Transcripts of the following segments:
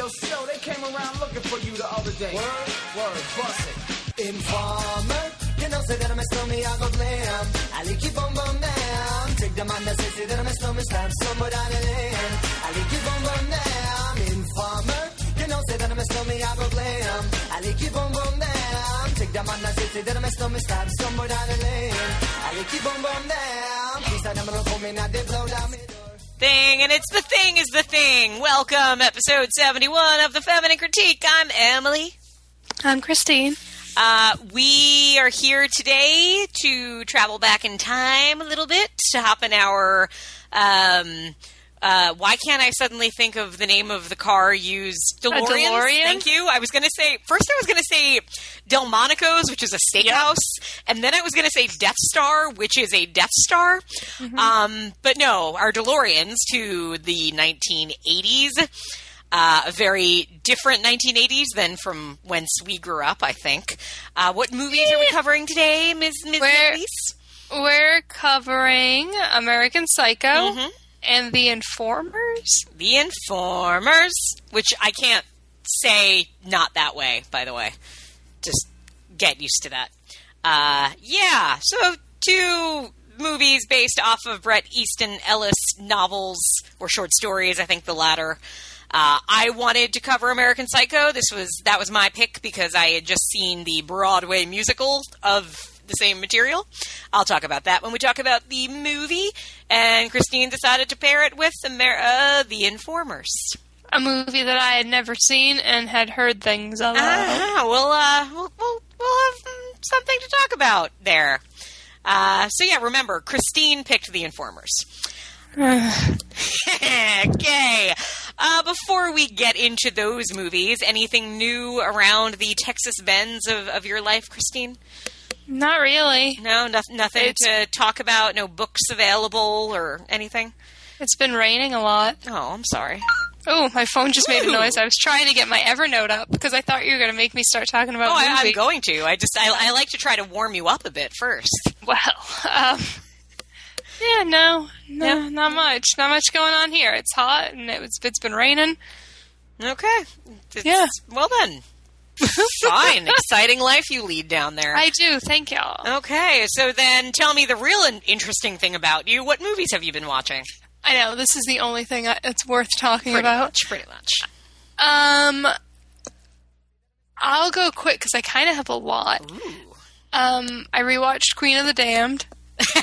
Yo, Snow, they came around looking for you the other day. Word, word, bust it. Informer, you know, say that I'm a stormy, I go glam. I like you boom boom down. Take the man that says say that I'm a stormy, stab somewhere down the lane. I like you boom boom down. Informer, you know, say that I'm a stormy, I go glam. I like you boom boom down. Take the man that says say that I'm a stormy, stab somewhere down the lane. I like you boom boom down. Please, I never know me, not they blow down me. Thing, and it's the thing is the thing. Welcome, episode 71 of the Feminine Critique. I'm Emily. I'm Christine. Uh, we are here today to travel back in time a little bit to hop in our. Um, uh, why can't I suddenly think of the name of the car used? DeLorean. DeLorean? Thank you. I was going to say first. I was going to say Delmonico's, which is a steakhouse, and then I was going to say Death Star, which is a Death Star. Um, but no, our DeLoreans to the 1980s. Uh, a very different 1980s than from whence we grew up, I think. Uh, what movies are we covering today, Ms. Ms. Nicholas? We're covering American Psycho Mhm. And The Informers. The Informers, which I can't say not that way, by the way. Just get used to that. Uh, yeah, so two movies based off of Bret Easton Ellis novels or short stories, I think the latter. Uh, I wanted to cover American Psycho. This was that was my pick because I had just seen the Broadway musical of the same material. I'll talk about that when we talk about the movie. And Christine decided to pair it with Amer- uh, The Informers. A movie that I had never seen and had heard things about. Ah, we'll, uh, we'll, we'll, we'll have something to talk about there. Uh, so yeah, remember, Christine picked The Informers. okay. Uh, before we get into those movies, anything new around the Texas bends of, of your life, Christine? Not really. No, no nothing It's- to talk about. No books available or anything. It's been raining a lot. Oh, I'm sorry. Oh, my phone just made a noise. I was trying to get my Evernote up because I thought you were going to make me start talking about Oh, I, I'm going to. I just I, I like to try to warm you up a bit first. Well, um, yeah, no, no, Yeah. not much. Not much going on here. It's hot and it was, it's been raining. Okay. It's- Yeah. Well then. Fine. Exciting life you lead down there. I do. Thank y'all. okay. So then tell me the real in- interesting thing about you. What movies have you been watching? I know this is the only thing I, it's worth talking Pretty about. much. Pretty much. Um, I'll go quick because I kind of have a lot. Ooh. Um, I rewatched Queen of the Damned.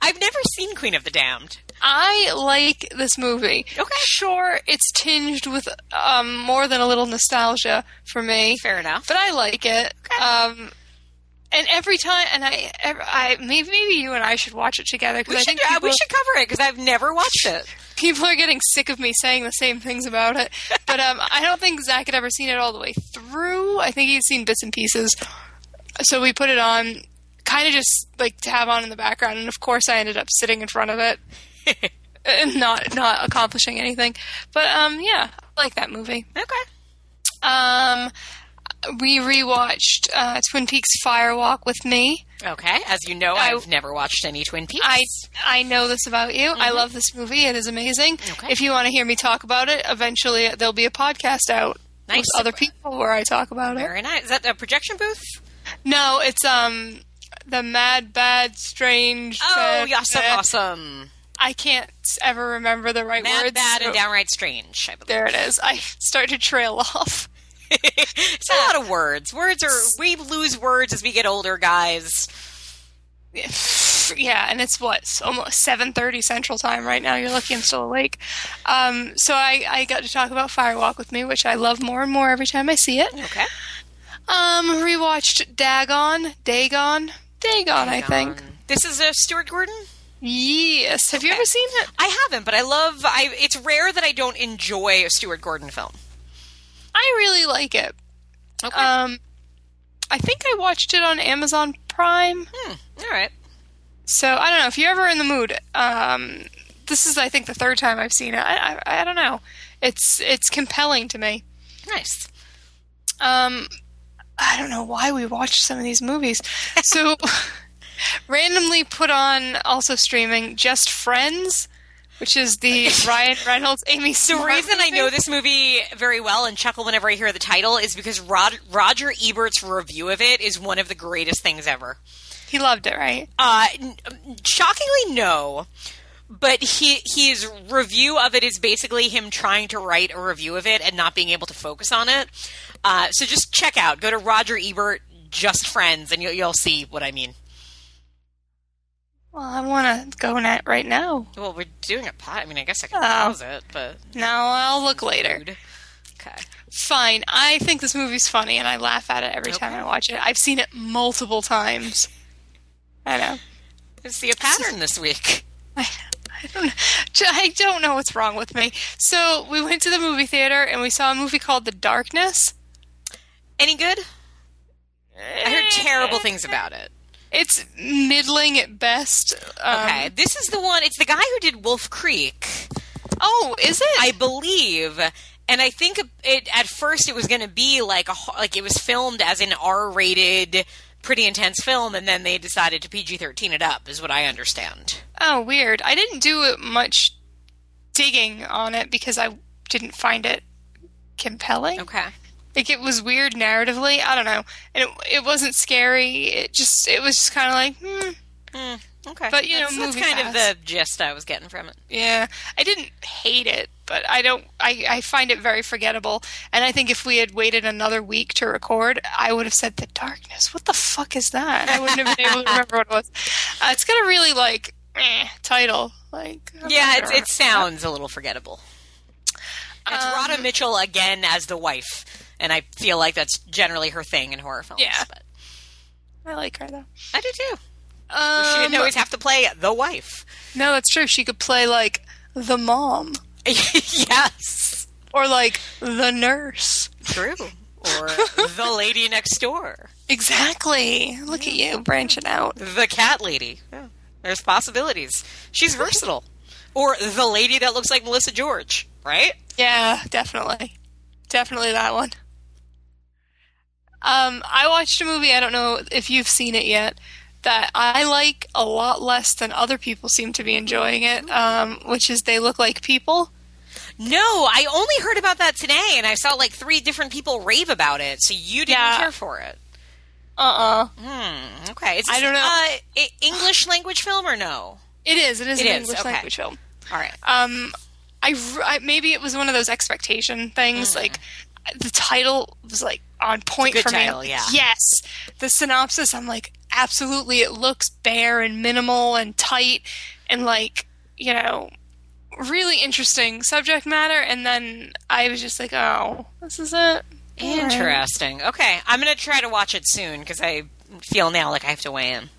I've never seen Queen of the Damned. I like this movie. Okay. Sure, it's tinged with um, more than a little nostalgia for me, Fair enough. but I like it. Um, and every time, and I, I maybe maybe you and I should watch it together because we I should, think uh, people, we should cover it because I've never watched it. people are getting sick of me saying the same things about it. But um, I don't think Zach had ever seen it all the way through. I think he'd seen bits and pieces. So we put it on, kind of just like to have on in the background. And of course, I ended up sitting in front of it not not accomplishing anything. But um, yeah, I like that movie. Okay. Um, we rewatched uh, Twin Peaks Firewalk with me. Okay. As you know, I- I've never watched any Twin Peaks. I I know this about you. I love this movie. It is amazing. Mm-hmm. Okay. If you want to hear me talk about it, eventually there'll be a podcast out Nice. with other people where I talk about it. Very nice. Is that a projection booth? No, it's um the Mad Bad Strange. Oh, awesome, uh, awesome. I can't ever remember the right Mad, words. bad, and so- downright strange. I believe. There it is. I start to trail off. it's a lot of words. Words are we lose words as we get older, guys. yeah, and it's what it's almost seven thirty Central Time right now. You're lucky I'm still awake. Um, so I, I got to talk about Firewalk with me, which I love more and more every time I see it. Okay. Um, rewatched Dagon, Dagon, Dagon. I think. This is a Stuart Gordon. Yes. Have you ever seen it? I haven't, but I love. I. It's rare that I don't enjoy a Stuart Gordon film. I really like it. Okay. Um, I think I watched it on Amazon Prime. Hmm. All right. So I don't know if you're ever in the mood. Um, this is I think the third time I've seen it. I, I I don't know. It's it's compelling to me. Nice. Um, I don't know why we watch some of these movies. So randomly put on also streaming Just Friends which is the Ryan Reynolds, Amy The Smart reason I know this movie very well and chuckle whenever I hear the title is because Rod- Roger Ebert's review of it is one of the greatest things ever. he loved it, right? Uh, shockingly, no. But he his review of it is basically him trying to write a review of it and not being able to focus on it. Uh, so just check out, go to Roger Ebert, Just Friends, and you'll, you'll see what I mean. Well, I want to go net right now. Well, we're doing a pot. I mean, I guess I can Oh. pause it, but No, I'll look later. Rude. Okay. Fine. I think this movie's funny, and I laugh at it every time I watch it. I've seen it multiple times. I know. I see a pattern this week. I, I don't. I don't know what's wrong with me. So we went to the movie theater and we saw a movie called The Darkness. Any good? I heard terrible things about it. It's middling at best. Um, Okay, this is the one. It's the guy who did Wolf Creek, Oh, is it? I believe. And I think it at first it was going to be like a like it was filmed as an R-rated, pretty intense film, and then they decided to PG-13 it up, is what I understand. oh, weird. I didn't do much digging on it because I didn't find it compelling. Okay. Like it was weird narratively. I don't know, and it, it wasn't scary. It just it was just kind of like, hmm, Okay. But, you know, that's, that's movie kind of the gist I was getting from it. yeah. I didn't hate it, but I don't. I I find it very forgettable. And I think if we had waited another week to record, I would have said the darkness. What the fuck is that? I wouldn't have been able to remember what it was. Uh, it's got a really like eh, title. Like I'm Yeah, it's, it sounds a little forgettable. It's Um, Radha Mitchell again as the wife, and I feel like that's generally her thing in horror films. Yeah. but I like her though. I do too. Um, She didn't always have to play the wife. no, that's true. She could play like the mom yes, or like the nurse. true. Or the lady next door, Exactly. Look at you branching out. the cat lady. Yeah. There's possibilities. She's versatile. Or the lady that looks like Melissa George, right? Yeah, definitely. Definitely that one. Um, I watched a movie, I don't know if you've seen it yet, that I like a lot less than other people seem to be enjoying it, um, which is They Look Like People. No, I only heard about that today, and I saw like three different people rave about it. So you didn't Yeah. care for it. Uh-uh. Hmm. Okay. Is I don't know. Uh, English language film or no? It is. It is It an is, English okay. language film. All right. Um, I, I- maybe it was one of those expectation things. Like the title was like on point for me. yeah. Yes. The synopsis, I'm like, absolutely. It looks bare and minimal and tight and like you know really interesting subject matter. And then I was just like, oh, this is it. Right. Interesting. Okay, I'm gonna try to watch it soon because I feel now like I have to weigh in.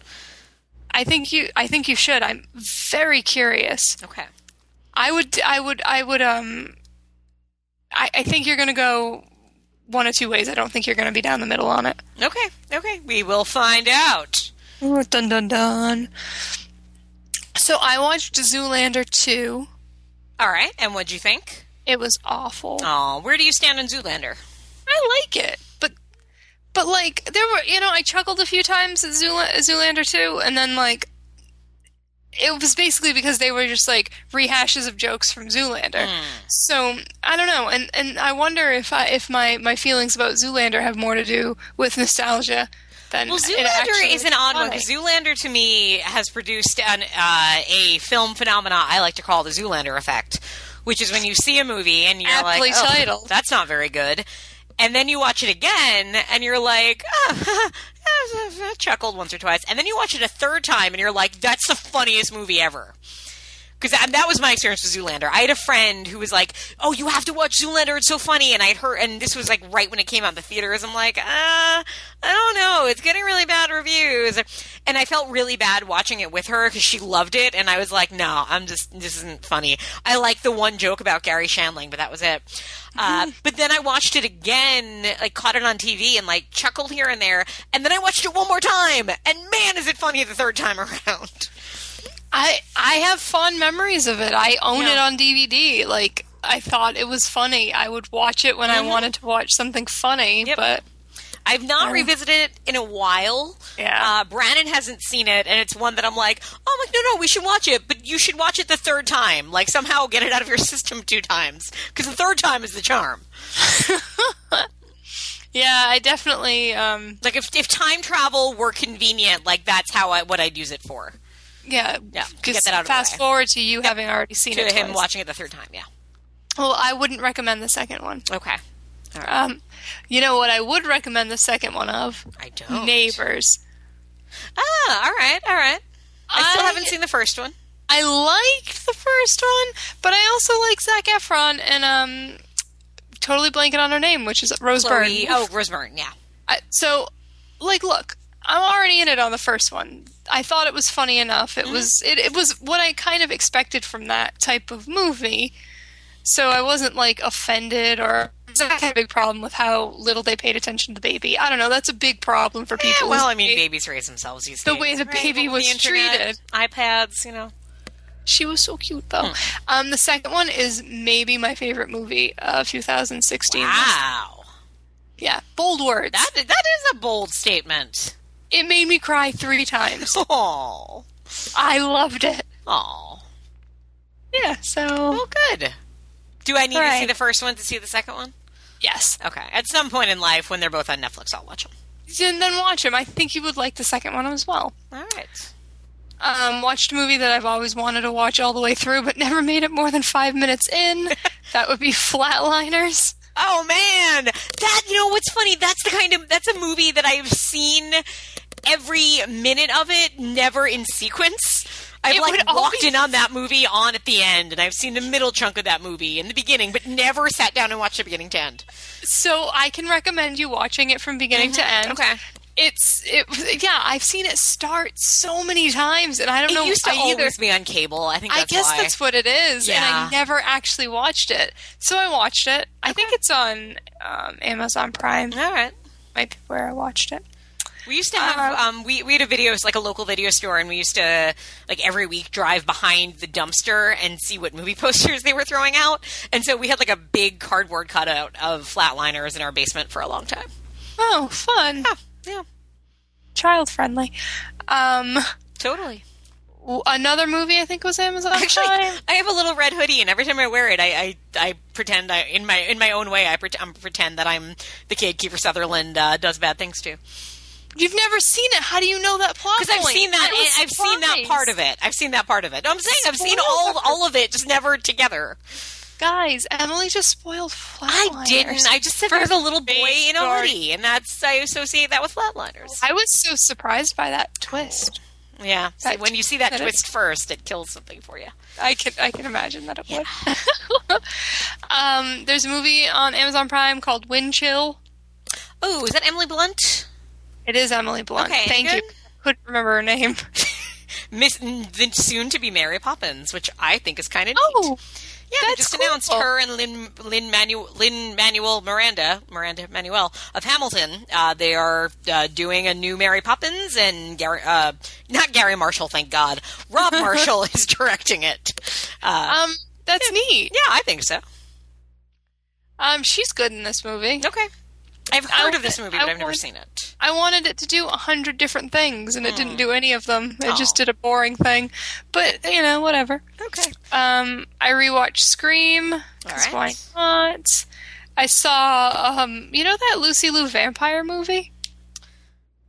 I think you. I think you should. I'm very curious. Okay. I would. I would. I would. Um. I, I think you're going to go one of two ways. I don't think you're going to be down the middle on it. Okay. Okay. We will find out. Oh, dun dun dun. So I watched Zoolander 2. All right. And what'd you think? It was awful. Oh, where do you stand on Zoolander? I like it, but but like there were you know I chuckled a few times at Zoola- Zoolander 2, and then like it was basically because they were just like rehashes of jokes from Zoolander. So I don't know, and and I wonder if I if my my feelings about Zoolander have more to do with nostalgia than Well, Zoolander is an odd one because Zoolander to me has produced an, uh, a film phenomena I like to call the Zoolander effect, which is when you see a movie and you're Aptly like, oh, titled. that's not very good. And then you watch it again and you're like, oh, chuckled once or twice. And then you watch it a third time and you're like, that's the funniest movie ever. Because that, that was my experience with Zoolander. I had a friend who was like, "Oh, you have to watch Zoolander; it's so funny." And I'd heard, and this was like right when it came out in the theaters. I'm like, uh, I don't know, it's getting really bad reviews, and I felt really bad watching it with her because she loved it, and I was like, no, I'm just this isn't funny. I like the one joke about Garry Shandling, but that was it. Uh, but then I watched it again, like caught it on TV, and like chuckled here and there, and then I watched it one more time, and man, is it funny the third time around. I I have fond memories of it. I own Yeah. it on DVD. Like I thought it was funny. I would watch it when I wanted to watch something funny. Mm-hmm. Yep. But I've not revisited it in a while. Yeah. Uh, Brandon hasn't seen it, and it's one that I'm like, oh I'm like, no, no, we should watch it, but you should watch it the third time. Like somehow get it out of your system two times because the third time is the charm. Yeah, I definitely. Um, Like if if time travel were convenient, like that's how I what I'd use it for. Yeah, Yeah, get that out of the fast forward to you having already seen To it. To him twice. watching it the third time. Yeah. Well, I wouldn't recommend the second one. Okay. Right. Um, you know what? I would recommend the second one of I don't. Neighbors. Ah, all right, all right. I still haven't seen the first one. I liked the first one, but I also like Zac Efron and um, totally blanking on her name, which is Rose Chloe- Byrne. Oh, Rose Byrne. Yeah. I, so, like, look, I'm already in it on the first one. I thought it was funny enough. It was it, it was what I kind of expected from that type of movie. So I wasn't like offended or Zach had a big problem with how little they paid attention to the baby. I don't know. That's a big problem for people. Yeah, well, I mean, babies raise themselves these The days. The way the right? baby was the internet, treated. iPads, you know. She was so cute though. Hmm. Um, the second one is maybe my favorite movie of 2016. Wow, Yeah, bold words. that that is a bold statement. It made me cry three times. Oh, I loved it. oh, Yeah, so well, good. Do I need All to see the first one to see the second one? yes. Okay, at some point in life when they're both on Netflix, I'll watch them. And then watch them. I think you would like the second one as well. All right. Um, watched a movie that I've always wanted to watch all the way through, but never made it more than five minutes in. that would be Flatliners. Oh man, that you know what's funny? That's the kind of that's a movie that I've seen every minute of it, never in sequence. I've It like walked always- in on that movie on at the end, and I've seen the middle chunk of that movie in the beginning, but never sat down and watched the beginning to end. So I can recommend you watching it from beginning to end. Okay. It's it. Yeah, I've seen it start so many times, and I don't know. It know. used to I either always be on cable. I think I guess why. that's what it is, and I never actually watched it. So I watched it. I think it's on um, Amazon Prime. All right. Might be where I watched it. We used to have Uh, um, we we had a video like a local video store, and we used to like every week drive behind the dumpster and see what movie posters they were throwing out. And so we had like a big cardboard cutout of Flatliners in our basement for a long time. Oh, fun, Yeah, child friendly. Um, totally. w- another movie I think was Amazon Actually, Prime. I have a little red hoodie, and every time I wear it, I I, I pretend I in my in my own way I pretend, pretend that I'm the kid Kiefer Sutherland uh, does bad things to. You've never seen it. How do you know that plot? Because I've seen that, I, I've seen that part of it. I've seen that part of it. I'm saying I've seen all for- all of it, just never together. Guys, Emily just spoiled I didn't. I just said For there's a little boy in a hoodie, and that's I associate that with flatliners. I was so surprised by that twist. Yeah. See, when you see that, that twist is- first, it kills something for you. I can I can imagine that it would. um, there's a movie on Amazon Prime called Wind Chill. Oh, is that Emily Blunt? It is Emily Blunt. Okay, Thank good. you. Couldn't remember her name. Miss the soon to be Mary Poppins, which I think is kind of Oh, neat. Yeah, they just cool. announced her and Lin Lin Manuel Lin Manuel Miranda Miranda Manuel of Hamilton. Uh, they are uh, doing a new Mary Poppins, and Garry uh, not Garry Marshall, thank God. Rob Marshall is directing it. Uh, um, that's neat. yeah, I think so. Um, she's good in this movie. Okay. I've I heard of this movie, but I've never seen it. I wanted it to do a hundred different things, and it didn't do any of them. It just Oh. did a boring thing. But you know, whatever. Okay. Um, I rewatched Scream. All why not? I saw, um, you know that Lucy Liu vampire movie?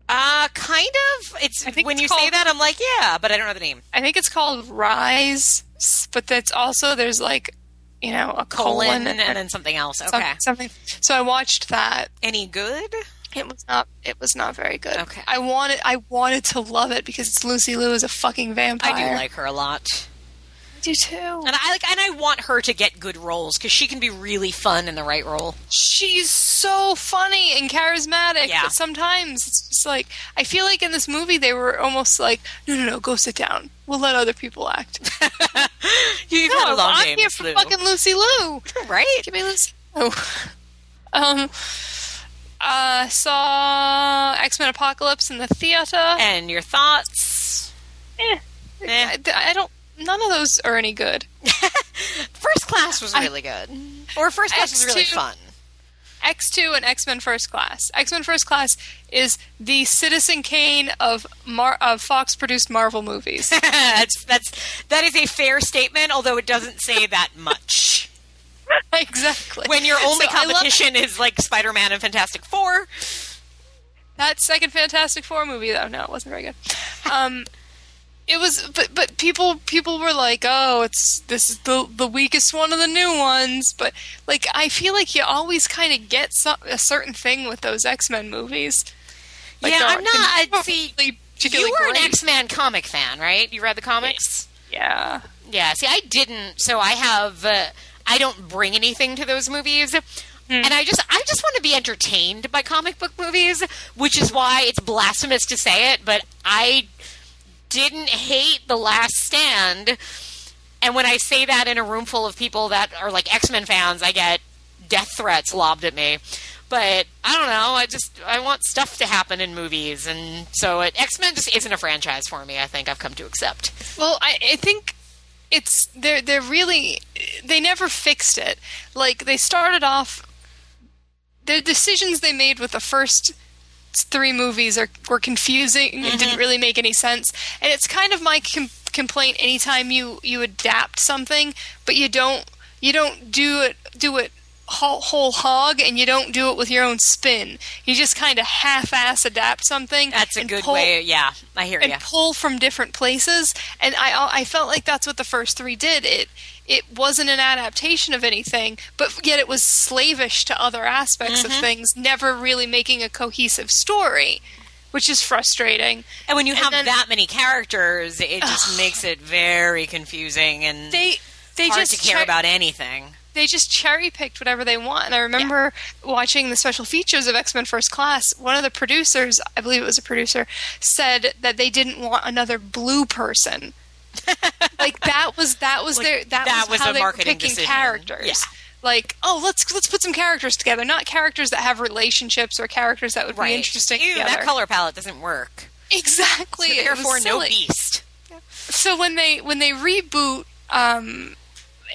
Uh, kind of. It's I when it's you say that, I'm like, yeah, but I don't know the name. I think it's called Rise, but that's also there's like, you know, a Colon colon, and then something else. Okay. something. So I watched that. Any good? It was not. It was not very good. Okay. I wanted. I wanted to love it because it's Lucy Liu as a fucking vampire. I do like her a lot, do too. and I like, and I want her to get good roles because she can be really fun in the right role. She's so funny and charismatic. Yeah. But sometimes it's just like I feel like in this movie they were almost like, no, no, no, go sit down. We'll let other people act. You've no, had a long I'm here for Lou. fucking Lucy Liu. right? Give me Lucy. Oh. um. Uh, saw X Men Apocalypse in the theater. And your thoughts? Eh. Eh. I, I don't. None of those are any good. First class was I- really good, or first class was really X2 fun. X2 and X Men First Class. X Men First Class is the Citizen Kane of Mar- of Fox produced Marvel movies. that's that's that is a fair statement, although it doesn't say that much. exactly. When your only So I love competition is like Spider-Man and Fantastic Four, that second Fantastic Four movie, though, no, it wasn't very good. Um, it was, but but people people were like, oh, it's this is the the weakest one of the new ones. But like, I feel like you always kind of get some, a certain thing with those X Men movies. Like, yeah, I'm not. I'd see, really you were an. X-Men comic fan, right? You read the comics. Yeah. Yeah, see, I didn't. So I have. Uh, I don't bring anything to those movies, and I just, I just want to be entertained by comic book movies, which is why it's blasphemous to say it, but I didn't hate The Last Stand. And when I say that in a room full of people that are like X Men fans, I get death threats lobbed at me. But I don't know. I just I want stuff to happen in movies, and so X Men just isn't a franchise for me. I think I've come to accept. Well, I, I think it's they're they're really they never fixed it. Like they started off the decisions they made with the first three movies are were confusing and didn't mm-hmm. really make any sense. And it's kind of my com- complaint anytime you you adapt something, but you don't you don't do it do it whole, whole hog and you don't do it with your own spin. You just kind of half-ass adapt something. That's a good pull- way. Yeah, I hear and you. pull from different places. And I I felt like that's what the first three did. It it wasn't an adaptation of anything, but yet it was slavish to other aspects Mm-hmm. of things, never really making a cohesive story, which is frustrating. And when you have then- that many characters, it just makes it very confusing and They they hard just to care cher- about anything. They just cherry picked whatever they want. And I remember watching the special features of X Men First Class. One of the producers, I believe it was a producer, said that they didn't want another blue person. like that was that was Like, their that, that was, was how they were picking decision. characters. Yeah. Like oh let's let's put some characters together, not characters that have relationships or characters that would be interesting Ew, together. that color palette doesn't work. exactly. So therefore, no beast. so when they when they reboot um,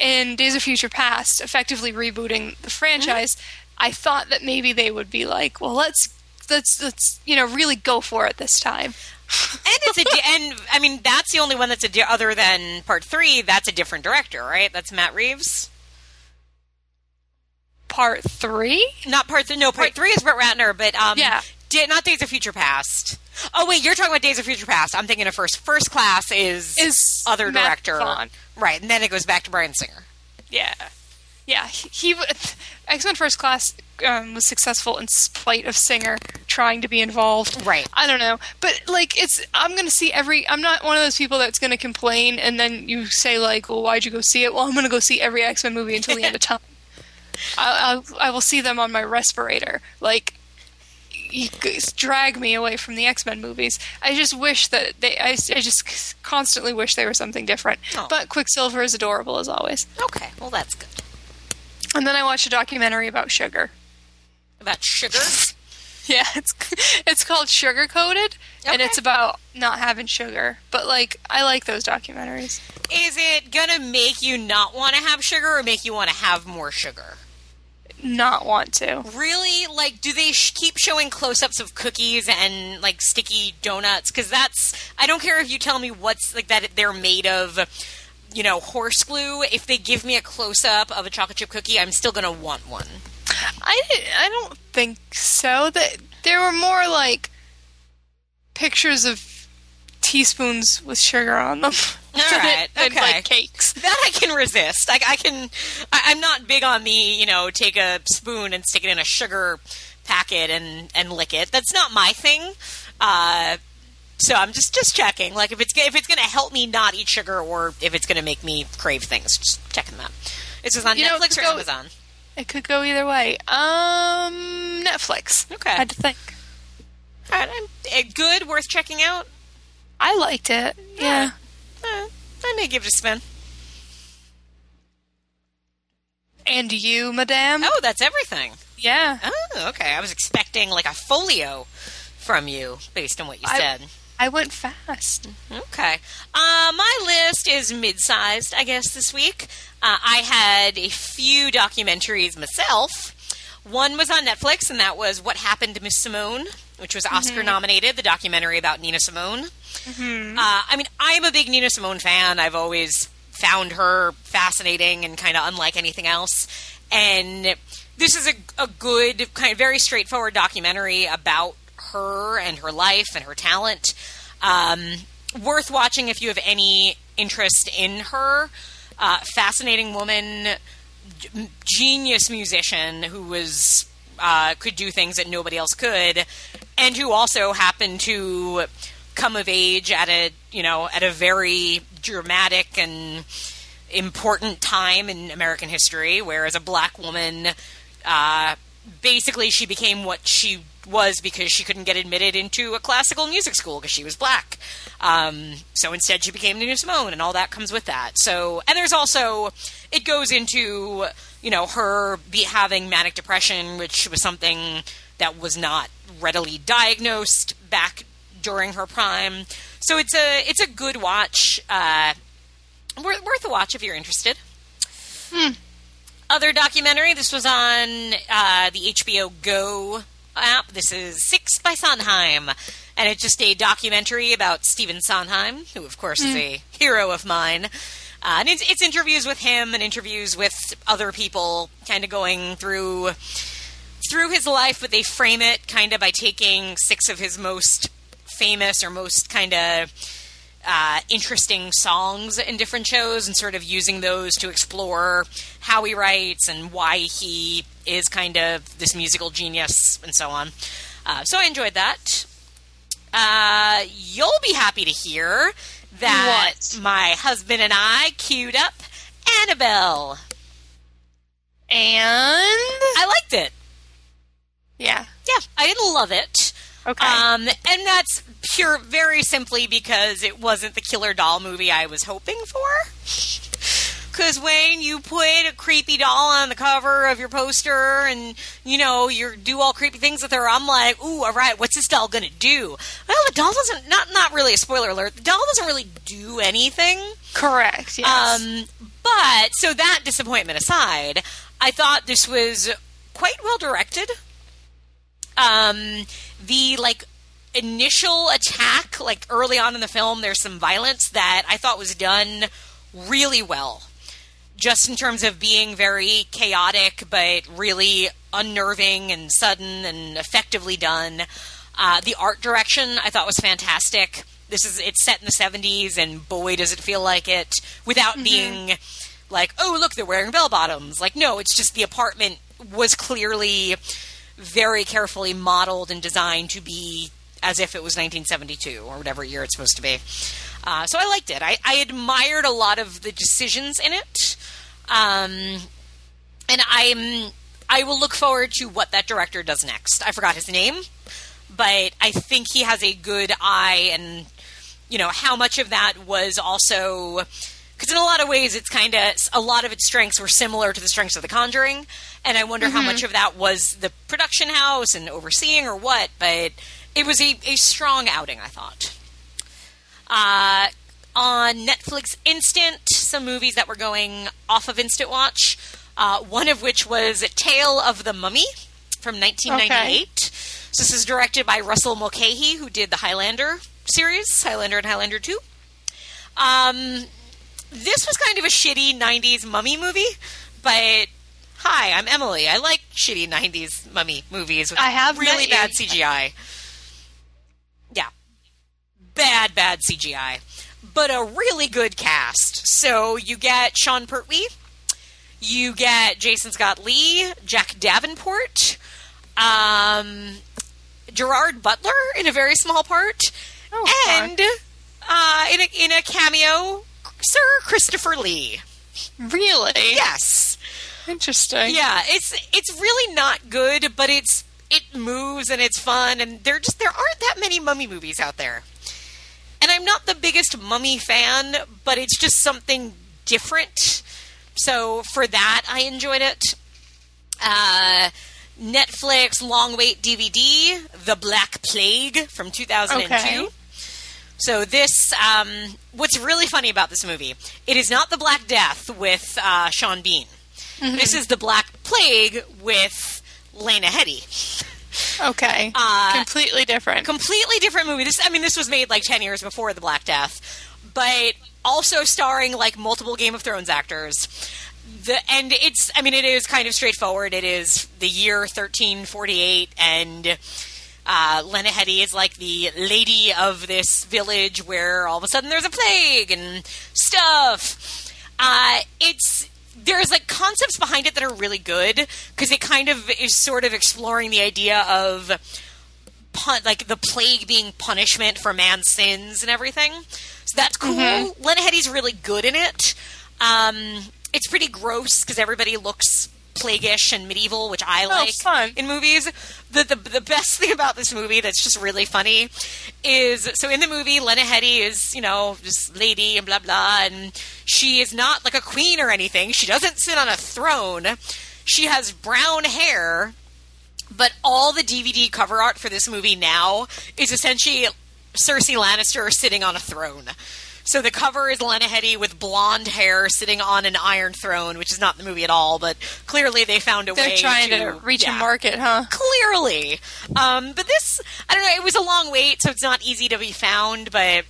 in Days of Future Past, effectively rebooting the franchise, I thought that maybe they would be like, well, let's let's let's you know really go for it this time. And it's a di- and I mean that's the only one that's a di- other than part three. That's a different director, right? That's Matt Reeves. Part three, Not part three. no part three is Brett Ratner, but um, Yeah. di- not Days of Future Past. Oh wait, you're talking about Days of Future Past. I'm thinking of first first class is Is other Matt director, Vaughn. Right? And then it goes back to Bryan Singer. yeah, yeah. He, he X Men First Class um, was successful in spite of Singer trying to be involved. Right. I don't know, but like it's. I'm going to see every. I'm not one of those people that's going to complain and then you say like, "Well, why'd you go see it?" Well, I'm going to go see every X Men movie until the end of time. I, I, I will see them on my respirator. Like, you drag me away from the X Men movies. I just wish that they. I, I just constantly wish they were something different. Oh. But Quicksilver is adorable as always. Okay, well that's good. And then I watched a documentary about sugar. About sugar. Yeah, it's it's called Sugar Coated, and it's about not having sugar. But like, I like those documentaries. Is it gonna make you not want to have sugar or make you want to have more sugar? Not want to. Really? Like, do they sh- keep showing close-ups of cookies and like sticky donuts? Because that's I don't care if you tell me what's like that they're made of. You know, horse glue. If they give me a close-up of a chocolate chip cookie, I'm still gonna want one. I I don't think so. That there were more like pictures of teaspoons with sugar on them. All right, and okay. like cakes. That I can resist. I, I can. I, I'm not big on the you know take a spoon and stick it in a sugar packet and and lick it. That's not my thing. Uh, so I'm just just checking. Like if it's if it's going to help me not eat sugar or if it's going to make me crave things. Just checking that. Is this on You Netflix to or go- Amazon? It could go either way. Um, Netflix. Okay. I had to think. All right, I'm, eh, good, worth checking out. I liked it. Yeah. Uh, I may give it a spin. And you, madame? Oh, that's everything. Yeah. Oh, okay. I was expecting like a folio from you based on what you I- said. I went fast. Okay. Uh, my list is mid-sized, I guess, this week. Uh, I had a few documentaries myself. One was on Netflix, and that was What Happened to Miss Simone, which was Oscar nominated, the documentary about Nina Simone. Uh, I mean, I'm a big Nina Simone fan. I've always found her fascinating and kind of unlike anything else. And this is a, a good, kind of very straightforward documentary about her and her life and her talent. Um, worth watching if you have any interest in her. Uh, fascinating woman, g- genius musician who was uh, could do things that nobody else could, and who also happened to come of age at a you know at a very dramatic and important time in American history, where as a black woman, uh, basically she became what she was because she couldn't get admitted into a classical music school because she was black. Um, so instead, she became Nina Simone, and all that comes with that. So, and there's also it goes into you know her be having manic depression, which was something that was not readily diagnosed back during her prime. So it's a it's a good watch. Uh, worth, worth a watch if you're interested. Other documentary. This was on uh, the HBO Go app. This is Six by Sondheim, and it's just a documentary about Stephen Sondheim, who of course is a hero of mine. Uh, and it's, it's interviews with him and interviews with other people, kind of going through through his life, but they frame it kind of by taking six of his most famous or most kind of uh, interesting songs in different shows and sort of using those to explore how he writes and why he is kind of this musical genius and so on. Uh, so I enjoyed that. Uh, you'll be happy to hear that What? my husband and I queued up Annabelle. And I liked it. yeah, Yeah, I didn't love it. Okay. Um, and that's pure, very simply because it wasn't the killer doll movie I was hoping for. Because when you put a creepy doll on the cover of your poster and, you know, you do all creepy things with her, I'm like, ooh, all right, what's this doll going to do? Well, the doll doesn't, not, not really a spoiler alert, the doll doesn't really do anything. Correct. Yes. Um, but so that disappointment aside, I thought this was quite well directed. Um, the like initial attack, like early on in the film, there's some violence that I thought was done really well. Just in terms of being very chaotic, but really unnerving and sudden and effectively done. Uh, the art direction I thought was fantastic. This is it's set in the 70s, and boy, does it feel like it without being like, oh, look, they're wearing bell bottoms. Like, no, it's just the apartment was clearly very carefully modeled and designed to be as if it was 1972 or whatever year it's supposed to be. Uh, so I liked it. I, I admired a lot of the decisions in it. Um, and I'm I will look forward to what that director does next. I forgot his name, but I think he has a good eye, and you know how much of that was also because in a lot of ways it's kind of a lot of its strengths were similar to the strengths of The Conjuring, and I wonder how much of that was the production house and overseeing or what. But it was a, a strong outing, I thought. Uh, on Netflix Instant, some movies that were going off of Instant Watch. Uh, one of which was Tale of the Mummy from 1998. So this is directed by Russell Mulcahy, who did the Highlander series, Highlander and Highlander 2. Um, this was kind of a shitty 90s mummy movie, but hi, I'm Emily. I like shitty 90s mummy movies with I have really bad you. CGI. Yeah. Bad, bad CGI. But a really good cast. So you get Sean Pertwee, you get Jason Scott Lee, Jack Davenport, um, Gerard Butler in a very small part, Oh, and uh, in a in a cameo, Sir Christopher Lee. really? Yes, Interesting. yeah. It's it's really not good, but it's it moves and it's fun, and there just there aren't that many mummy movies out there. And I'm not the biggest mummy fan, but it's just something different. So for that, I enjoyed it. Uh, Netflix long wait DVD, The Black Plague from 2002. Okay. So this, um, what's really funny about this movie? It is not the Black Death with uh, Sean Bean. This is the Black Plague with Lena Headey. Okay. Uh, Completely different. Completely different movie. This, I mean, this was made like ten years before the Black Death, but also starring like multiple Game of Thrones actors. The and it's, I mean, it is kind of straightforward. It is the year 1348, and uh, Lena Headey is like the lady of this village where all of a sudden there's a plague and stuff. Uh, it's there's like concepts behind it that are really good because it kind of is sort of exploring the idea of pun- like the plague being punishment for man's sins and everything. So that's cool. Lena Headey's really good in it. Um, it's pretty gross because everybody looks plaguish and medieval, which I oh, like fun. in movies. The, the the best thing about this movie that's just really funny is so in the movie Lena Headey is you know this lady and blah blah, and she is not like a queen or anything. She doesn't sit on a throne. She has brown hair but all the DVD cover art for this movie now is essentially Cersei Lannister sitting on a throne. So the cover is Lena Headey with blonde hair sitting on an iron throne, which is not the movie at all, but clearly they found a They're way trying to, to reach yeah. a market, huh? Clearly. Um, but this, I don't know, it was a long wait, so it's not easy to be found, but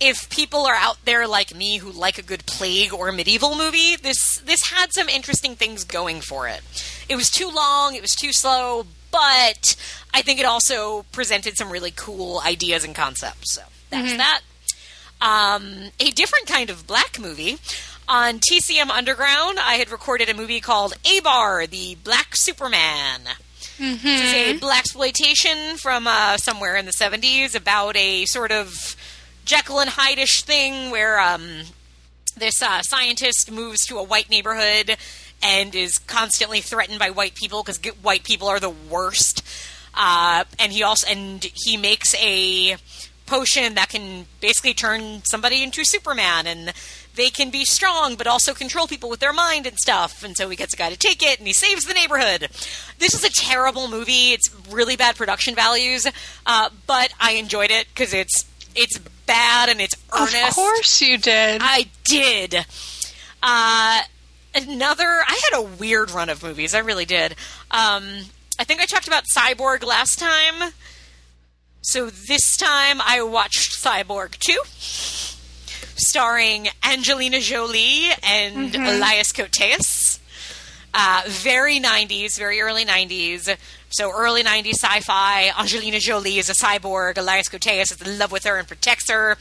if people are out there like me who like a good plague or medieval movie, this this had some interesting things going for it. It was too long, it was too slow, but I think it also presented some really cool ideas and concepts. So that's that. Um, a different kind of black movie. On TCM Underground, I had recorded a movie called Abar, the Black Superman. This is a black exploitation from uh, somewhere in the seventies about a sort of Jekyll and Hyde-ish thing where um, this uh, scientist moves to a white neighborhood and is constantly threatened by white people because white people are the worst. Uh, and he also and he makes a potion that can basically turn somebody into Superman and they can be strong but also control people with their mind and stuff and so he gets a guy to take it and he saves the neighborhood this is a terrible movie it's really bad production values uh, but i enjoyed it because it's it's bad and it's earnest Of course you did. I did. Uh, another. I had a weird run of movies. I really did. Um, I think I talked about Cyborg last time. So this time I watched Cyborg 2, starring Angelina Jolie and Elias Koteas. Uh, very 90s, very early 90s. So early 90s sci-fi. Angelina Jolie is a cyborg. Elias Koteas is in love with her and protects her.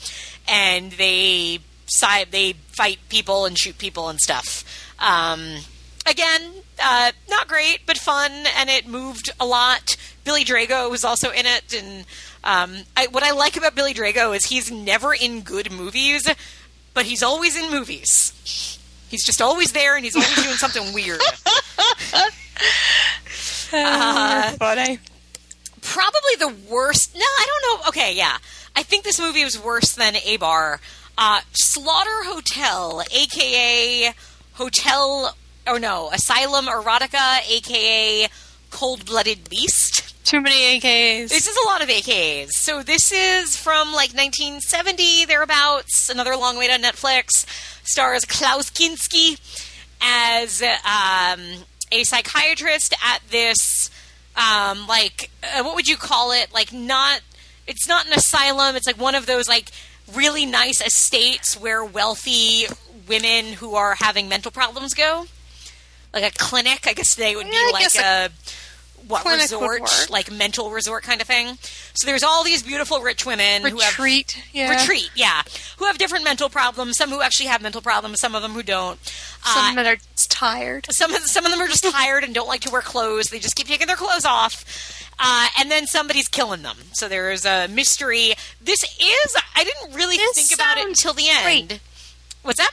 And they they fight people and shoot people and stuff. Um, again, uh, not great, but fun, and it moved a lot. Billy Drago was also in it, and um, I, what I like about Billy Drago is he's never in good movies, but he's always in movies. He's just always there, and he's always doing something weird. Uh, Funny. probably the worst. No, I don't know. Okay, yeah, I think this movie was worse than Abar. Uh, Slaughter Hotel, aka Hotel, or no, Asylum Erotica, aka Cold Blooded Beast. Too many AKs. This is a lot of AKs. So this is from like 1970 thereabouts. Another long way to Netflix. Stars Klaus Kinski as um, a psychiatrist at this um, like uh, what would you call it? Like not. It's not an asylum. It's like one of those like really nice estates where wealthy women who are having mental problems go. Like a clinic, I guess they would be Yeah, like guess a what resort, like mental resort kind of thing. So there's all these beautiful rich women who have Retreat. Yeah. retreat, yeah, who have different mental problems. Some who actually have mental problems, some of them who don't. Some Uh, men are tired. some of some of them are just tired and don't like to wear clothes. They just keep taking their clothes off. Uh, and then somebody's killing them. So there's a mystery. This is I didn't really This think about it until the end. great. What's that?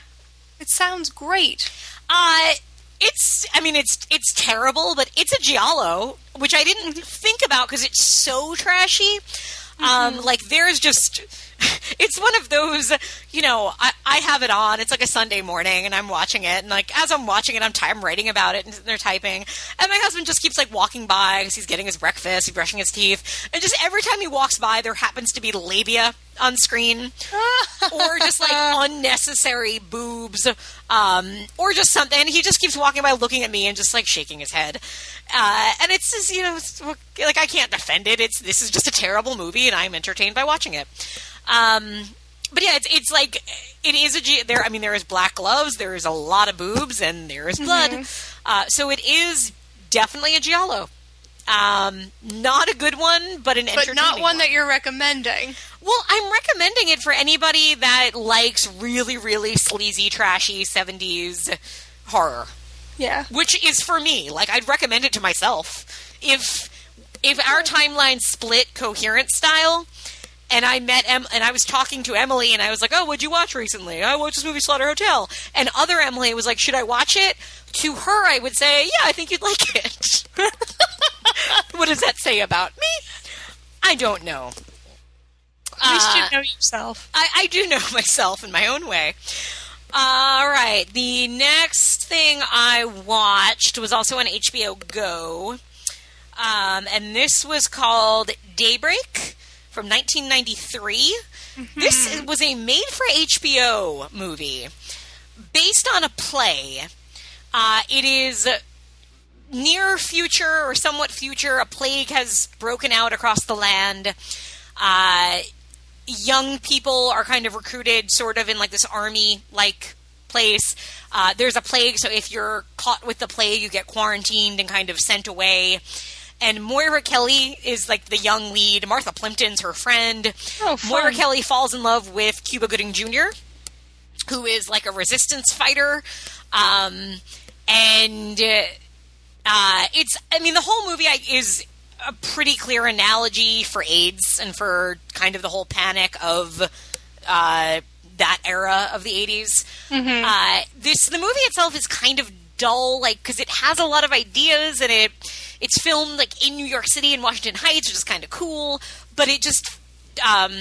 It sounds great. Uh it's I mean it's it's terrible, but it's a giallo, which I didn't think about because it's so trashy. Um, like there's just it's one of those, you know, I, I have it on. It's like a Sunday morning, and I'm watching it, and like as I'm watching it, I'm, ty- I'm writing about it, and they're typing, and my husband just keeps like walking by because he's getting his breakfast, he's brushing his teeth, and just every time he walks by, there happens to be labia on screen, or just like unnecessary boobs, um, or just something. And he just keeps walking by, looking at me, and just like shaking his head. Uh, and it's just, you know, it's, like I can't defend it. It's this is just a terrible movie, and I'm entertained by watching it. Um, but yeah, it's it's like it is a G- there. I mean, there is black gloves, there is a lot of boobs, and there is blood. Uh, so it is definitely a giallo. Um, not a good one, but an But not one that you're recommending. well, I'm recommending it for anybody that likes really, really sleazy, trashy 70s horror, Yeah. which is for me. Like, I'd recommend it to myself. If if our timeline split coherent style, and I met em- and I was talking to Emily, and I was like, "Oh, what'd you watch recently?" I watched this movie, Slaughter Hotel. And other Emily was like, "Should I watch it?" To her, I would say, "Yeah, I think you'd like it." what does that say about me? I don't know. At least Uh, you know yourself. I, I do know myself in my own way. All right. The next thing I watched was also on HBO Go. Um, and this was called Daybreak from 1993. This was a made for HBO movie based on a play. Uh, it is near future or somewhat future. A plague has broken out across the land. Uh, young people are kind of recruited sort of in like this army like place. Uh, there's a plague, so if you're caught with the plague, you get quarantined and kind of sent away. And Moira Kelly is like the young lead. Martha Plimpton's her friend. Oh, fun. Moira Kelly falls in love with Cuba Gooding Jr., who is like a resistance fighter. Um, and uh, it's, I mean, the whole movie I- is a pretty clear analogy for AIDS and for kind of the whole panic of uh, that era of the 80s. Uh, this the movie itself is kind of dull, like because it has a lot of ideas and it it's filmed like in New York City and Washington Heights, which is kind of cool, but it just um,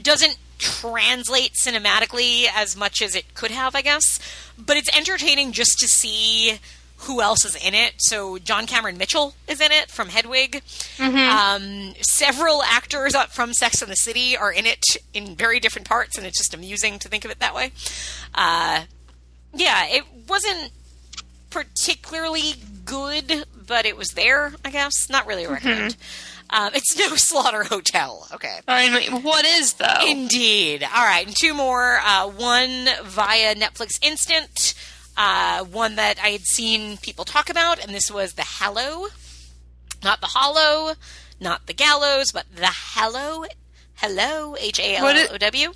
doesn't translate cinematically as much as it could have, I guess. But it's entertaining just to see who else is in it. So John Cameron Mitchell is in it from Hedwig. Um, several actors from Sex and the City are in it in very different parts, and it's just amusing to think of it that way. Uh, yeah, it wasn't particularly good, but it was there, I guess. Not really a recommend. Um, it's no Slaughter Hotel. Okay. I mean, what is though? Indeed. All right, and two more. Uh, one via Netflix Instant. Uh, one that I had seen people talk about, and this was the Hallow, not the Hollow, not the Gallows, but the Hallow. Hello, H A L L O W.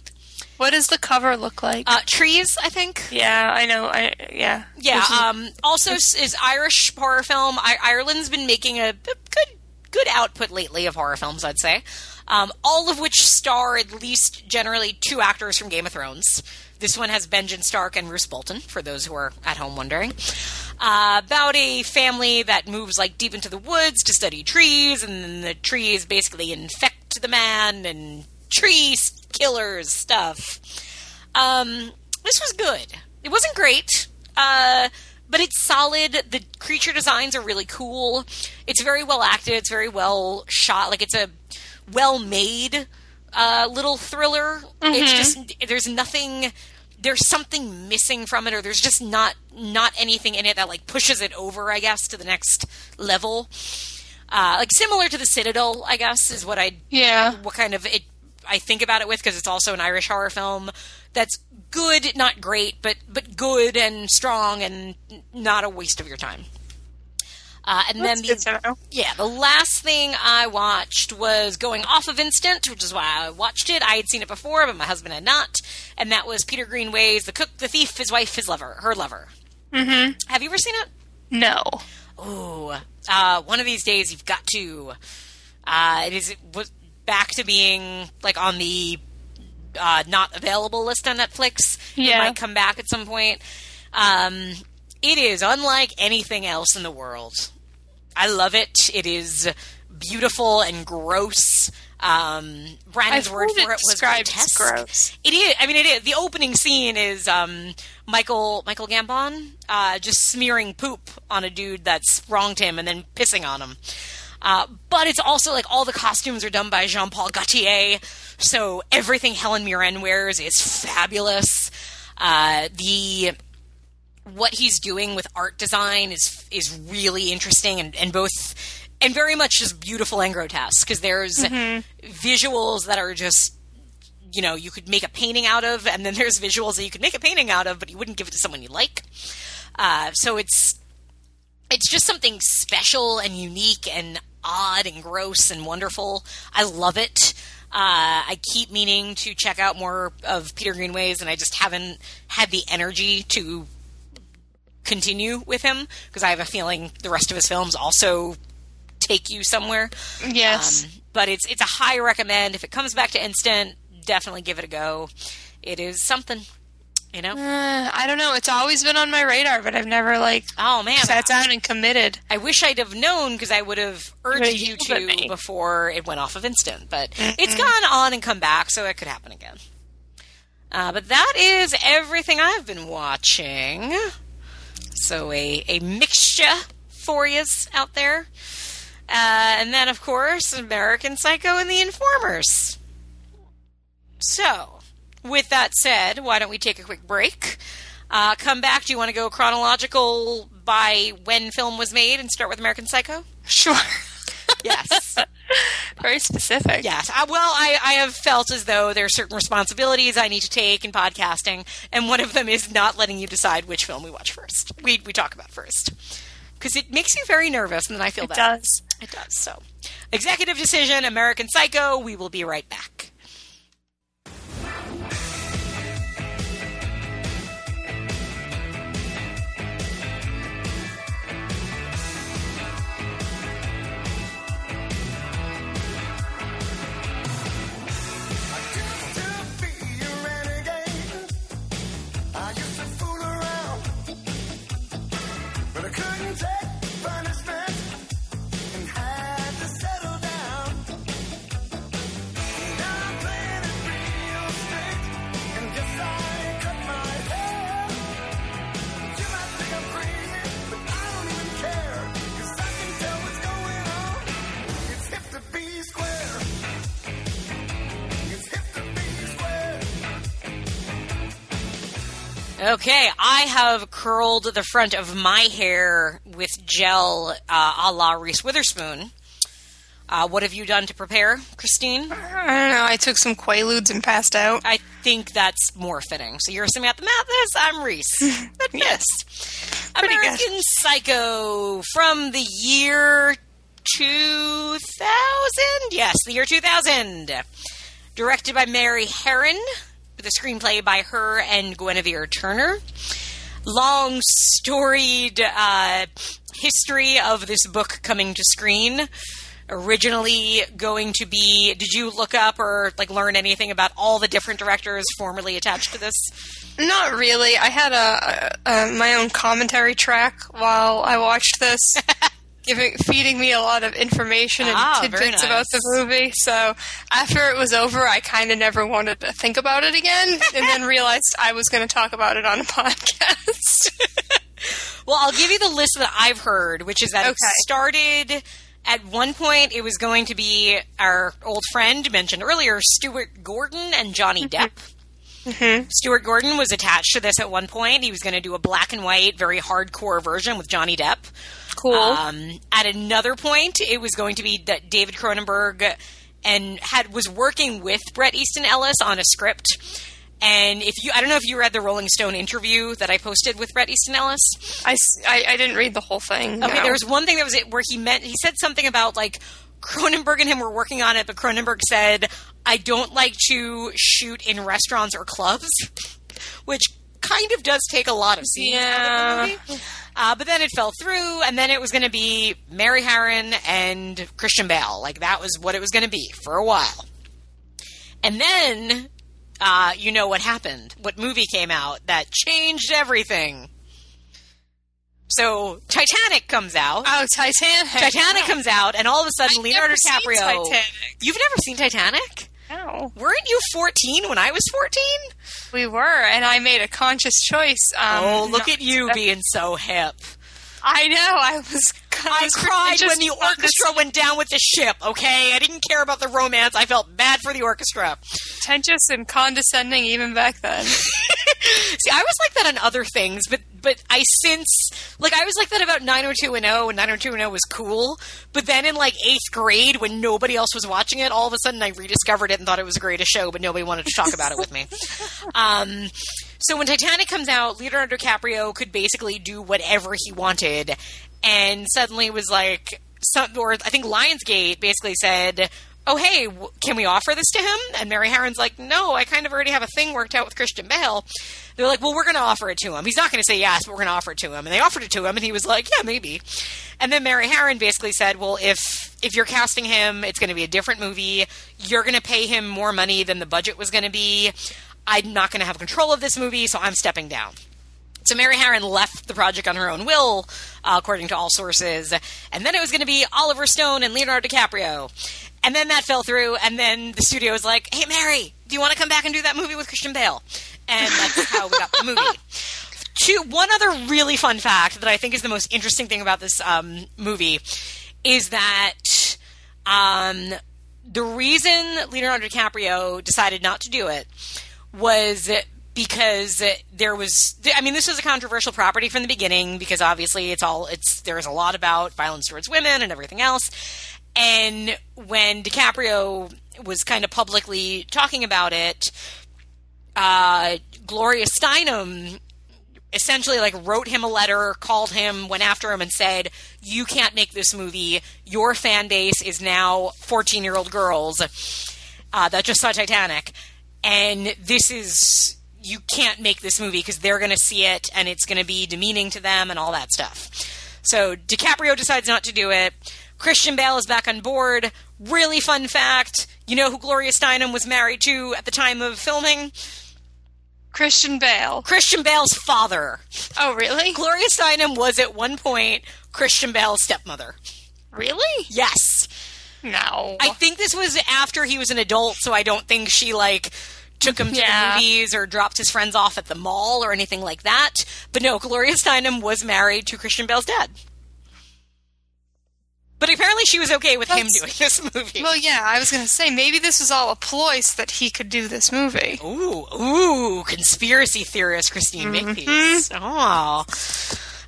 what does the cover look like? Uh, trees, I think. yeah, I know. I yeah. Yeah. Is- Um, also, is Irish horror film. I- Ireland's been making a, good good output lately of horror films. I'd say, um, all of which star at least generally two actors from Game of Thrones. This one has Benjen Stark and Roose Bolton. For those who are at home wondering, uh, about a family that moves like deep into the woods to study trees, and then the trees basically infect the man and tree killers stuff. Um, this was good. It wasn't great, uh, but it's solid. The creature designs are really cool. It's very well acted. It's very well shot. Like it's a well made uh, little thriller. It's just there's nothing. There's something missing from it, or there's just not not anything in it that like pushes it over. I guess to the next level. Uh, like similar to the Citadel, I guess is what I yeah. what kind of it I think about it with because it's also an Irish horror film that's good, not great, but but good and strong and not a waste of your time. Uh, and That's then the yeah, the last thing I watched was going off of Instant, which is why I watched it. I had seen it before, but my husband had not, and that was Peter Greenaway's "The Cook, the Thief, His Wife, His Lover, Her Lover." Mm-hmm. Have you ever seen it? No. Ooh, uh, one of these days you've got to. Uh, it is it was back to being like on the uh, not available list on Netflix. It Yeah. might come back at some point. Um, it is unlike anything else in the world. I love it. It is beautiful and gross. Um, Brandon's I've word for it it was grotesque. gross. It is. I mean, it is. The opening scene is um, Michael Michael Gambon uh, just smearing poop on a dude that's wronged him and then pissing on him. Uh, but it's also like all the costumes are done by Jean Paul Gaultier, so everything Helen Mirren wears is fabulous. Uh, the what he's doing with art design is is really interesting and, and both and very much just beautiful and grotesque because there's visuals that are just you know you could make a painting out of and then there's visuals that you could make a painting out of but you wouldn't give it to someone you like uh, so it's it's just something special and unique and odd and gross and wonderful i love it uh, I keep meaning to check out more of Peter Greenaway's, and I just haven't had the energy to continue with him because I have a feeling the rest of his films also take you somewhere. Yes. Um, but it's it's a high recommend. If it comes back to instant, definitely give it a go. It is something, you know. Uh, I don't know. It's always been on my radar, but I've never like Oh man, sat down and committed. I wish I'd have known because I would have urged you to before it went off of instant. But it's gone on and come back, so it could happen again. Uh, but that is everything I've been watching. So a a mixture for yous out there. Uh, and then, of course, American Psycho and the Informers. So, with that said, why don't we take a quick break? Uh, come back. Do you want to go chronological by when film was made and start with American Psycho? Sure. Yes. Very specific. yes. Uh, well, I, I have felt as though there are certain responsibilities I need to take in podcasting, and one of them is not letting you decide which film we watch first. We, we talk about first. Because it makes you very nervous, and then I feel It bad. does. It does. So, executive decision, American Psycho. We will be right back. Okay, I have curled the front of my hair with gel uh, a la Reese Witherspoon. Uh, what have you done to prepare, Christine? I don't know. I took some Quaaludes and passed out. I think that's more fitting. So you're Samantha Mathis, I'm Reese. Yes. Pretty good. American Psycho from the year 2000? Yes, the year 2000. Directed by Mary Harron, with a screenplay by her and Guinevere Turner. Long storied uh, history of this book coming to screen. Originally going to be, did you look up or like learn anything about all the different directors formerly attached to this? Not really. I had a, a, a my own commentary track while I watched this, giving feeding me a lot of information and Ah, tidbits about the movie. So after it was over, I kind of never wanted to think about it again, and then realized I was going to talk about it on a podcast. Well, I'll give you the list that I've heard, which is that it started at one point. It was going to be our old friend mentioned earlier, Stuart Gordon and Johnny Depp. Stuart Gordon was attached to this at one point. He was going to do a black and white, very hardcore version with Johnny Depp. Cool. Um, at another point, it was going to be that David Cronenberg and had was working with Bret Easton Ellis on a script. And if you, I don't know if you read the Rolling Stone interview that I posted with Bret Easton Ellis. I I didn't read the whole thing. Okay, no. there was one thing that was it where he meant he said something about like Cronenberg and him were working on it, but Cronenberg said, "I don't like to shoot in restaurants or clubs," which kind of does take a lot of scenes out of the movie. Uh, but then it fell through, and then it was going to be Mary Harron and Christian Bale. Like that was what it was going to be for a while. And then, uh, you know what happened? What movie came out that changed everything? So Titanic comes out. Oh, Titanic. Titanic comes out, and all of a sudden, I've Leonardo DiCaprio. Titanic. You've never seen Titanic? No. Weren't you 14 when I was 14? We were, and I made a conscious choice. Um, oh, look at you being so hip. I know. I was. I was cried when the this orchestra went down with the ship, okay? I didn't care about the romance. I felt bad for the orchestra. Pretentious and condescending even back then. See, I was like that on other things, but but I since like I was like that about 90210 and 90210 was cool, but then in like 8th grade when nobody else was watching it, all of a sudden I rediscovered it and thought it was the greatest show, but nobody wanted to talk about it with me. Um so when Titanic comes out, Leonardo DiCaprio could basically do whatever he wanted and suddenly was like some, or I think Lionsgate basically said, "Oh, hey, w- can we offer this to him?" And Mary Harron's like, "No, I kind of already have a thing worked out with Christian Bale." They're like, "Well, we're going to offer it to him. He's not going to say yes, but we're going to offer it to him." And they offered it to him, and he was like, "Yeah, maybe." And then Mary Harron basically said, "Well, if if you're casting him, it's going to be a different movie. You're going to pay him more money than the budget was going to be. I'm not going to have control of this movie, so I'm stepping down." So Mary Harron left the project on her own will, uh, according to all sources, and then it was going to be Oliver Stone and Leonardo DiCaprio. And then that fell through, and then the studio was like, "Hey, Mary, do you want to come back and do that movie with Christian Bale?" And that's how we got the movie. Two, one other really fun fact that I think is the most interesting thing about this um, movie is that um, the reason Leonardo DiCaprio decided not to do it was because there was I mean this was a controversial property from the beginning because obviously it's all it's there's a lot about violence towards women and everything else. And when DiCaprio was kind of publicly talking about it uh, Gloria Steinem essentially like wrote him a letter, called him, went after him, and said, "You can't make this movie. Your fan base is now fourteen-year-old girls. Uh, that just saw Titanic, and this is." You can't make this movie because they're going to see it and it's going to be demeaning to them and all that stuff. So DiCaprio decides not to do it. Christian Bale is back on board. Really fun fact you know who Gloria Steinem was married to at the time of filming? Christian Bale. Christian Bale's father. Oh, really? Gloria Steinem was at one point Christian Bale's stepmother. Really? Yes. No. I think this was after he was an adult, so I don't think she like took him to Yeah. the movies or dropped his friends off at the mall or anything like that. But no, Gloria Steinem was married to Christian Bale's dad. But apparently she was okay with him doing this movie. well, yeah, I was going to say maybe this was all a ploy so that he could do this movie. Ooh, ooh, conspiracy theorist Christine mm-hmm. Makepeace. Oh.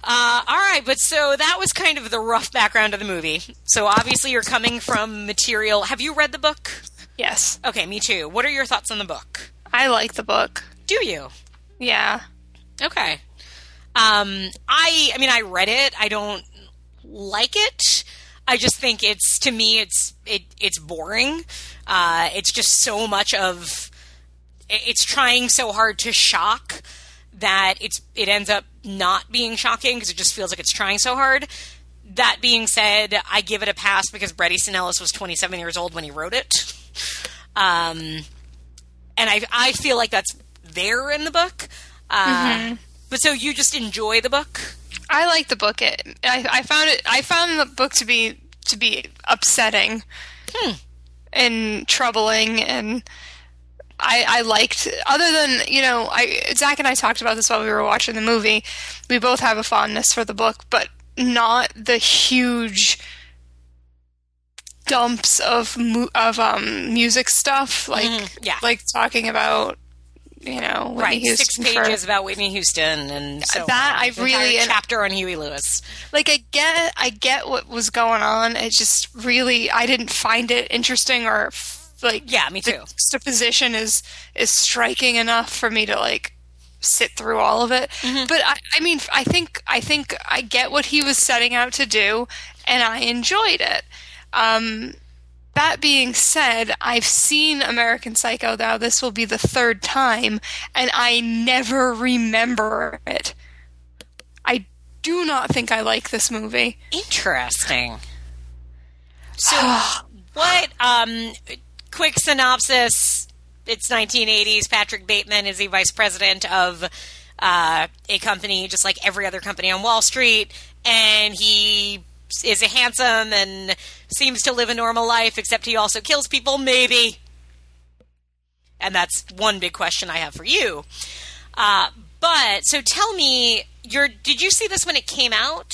Uh, all right, but so that was kind of the rough background of the movie. So obviously you're coming from material. Have you read the book? Yes. Okay, me too. What are your thoughts on the book? I like the book. Do you? Yeah. Okay. Um, I, I mean, I read it. I don't like it. I just think it's to me, it's it, it's boring. Uh, it's just so much of. It's trying so hard to shock that it's it ends up not being shocking because it just feels like it's trying so hard. That being said, I give it a pass because Bret Easton Ellis was 27 years old when he wrote it. Um, and I I feel like that's there in the book. Uh, But so you just enjoy the book? I like the book. It, I, I found it. I found the book to be to be upsetting and troubling, and I, I liked. Other than you know, I Zach and I talked about this while we were watching the movie. We both have a fondness for the book, but not the huge dumps of mu- of um music stuff like Mhm, yeah. like talking about you know Whitney right, Houston six for- pages about Whitney Houston and so That on. I entire really- and- chapter on Huey Lewis. like I get I get what was going on. It just really I didn't find it interesting or f- like Yeah, me the too. juxtaposition is is striking enough for me to like sit through all of it. Mm-hmm. But I, I mean I think I think I get what he was setting out to do and I enjoyed it. Um that being said, I've seen American Psycho now. This will be the third time, and I never remember it. I do not think I like this movie. Interesting. So what um quick synopsis it's 1980s Patrick Bateman is the vice president of uh, a company just like every other company on Wall Street, and he is a handsome and seems to live a normal life, except he also kills people, maybe. And that's one big question I have for you. Uh, but so tell me, your did you see this when it came out?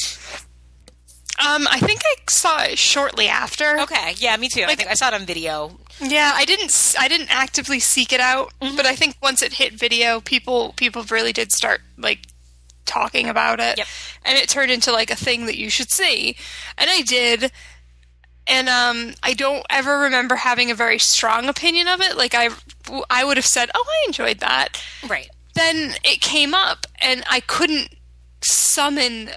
Um, I think I saw it shortly after. Okay, yeah, me too. I think I saw it on video. Yeah, I didn't. I didn't actively seek it out, but I think once it hit video, people people really did start like talking about it, Yep. and it turned into like a thing that you should see, and I did. And um, I don't ever remember having a very strong opinion of it. Like I, I would have said, "Oh, I enjoyed that." Right. then it came up and I couldn't summon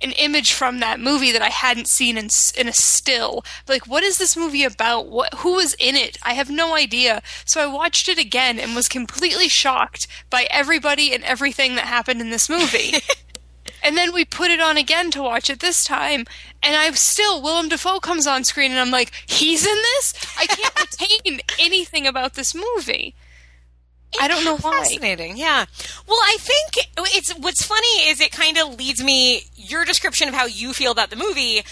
an image from that movie that I hadn't seen in, in a still. Like, what is this movie about? What who was in it? I have no idea. So I watched it again and was completely shocked by everybody and everything that happened in this movie. and then we put it on again to watch it this time, and I'm still Willem Dafoe comes on screen, and I'm like, he's in this. I can't retain anything about this movie. I don't know why. Fascinating. Yeah. Well, I think it's what's funny is it kind of leads me. Your description of how you feel about the movie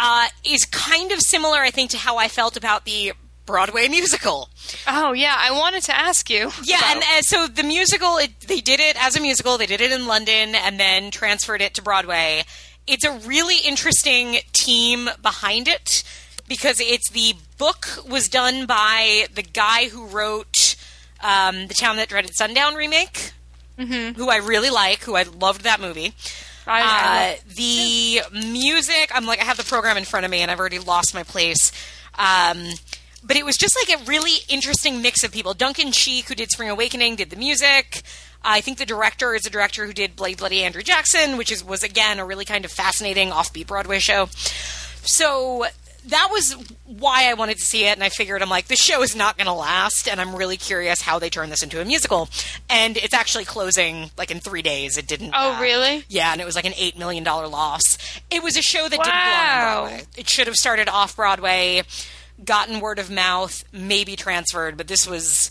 uh, is kind of similar, I think, to how I felt about the Broadway musical. Oh yeah, I wanted to ask you. Yeah, about- and uh, so the musical, it, they did it as a musical. They did it in London and then transferred it to Broadway. It's a really interesting team behind it because it's the book was done by the guy who wrote um, the Town That Dreaded Sundown remake, who I really like, who I loved that movie. I, I Uh, the music, I'm like, I have the program in front of me and I've already lost my place. Um, but it was just like a really interesting mix of people. Duncan Sheik, who did Spring Awakening, did the music. I think the director is a director who did Blade Bloody Andrew Jackson, which is was again a really kind of fascinating offbeat Broadway show. So that was why I wanted to see it, and I figured I'm like, this show is not going to last, and I'm really curious how they turn this into a musical. And it's actually closing like in three days. It didn't. Oh, uh, really? yeah, and it was like an eight million dollar loss. It was a show that didn't Wow. belong on Broadway. It should have started off Broadway, gotten word of mouth, maybe transferred, but this was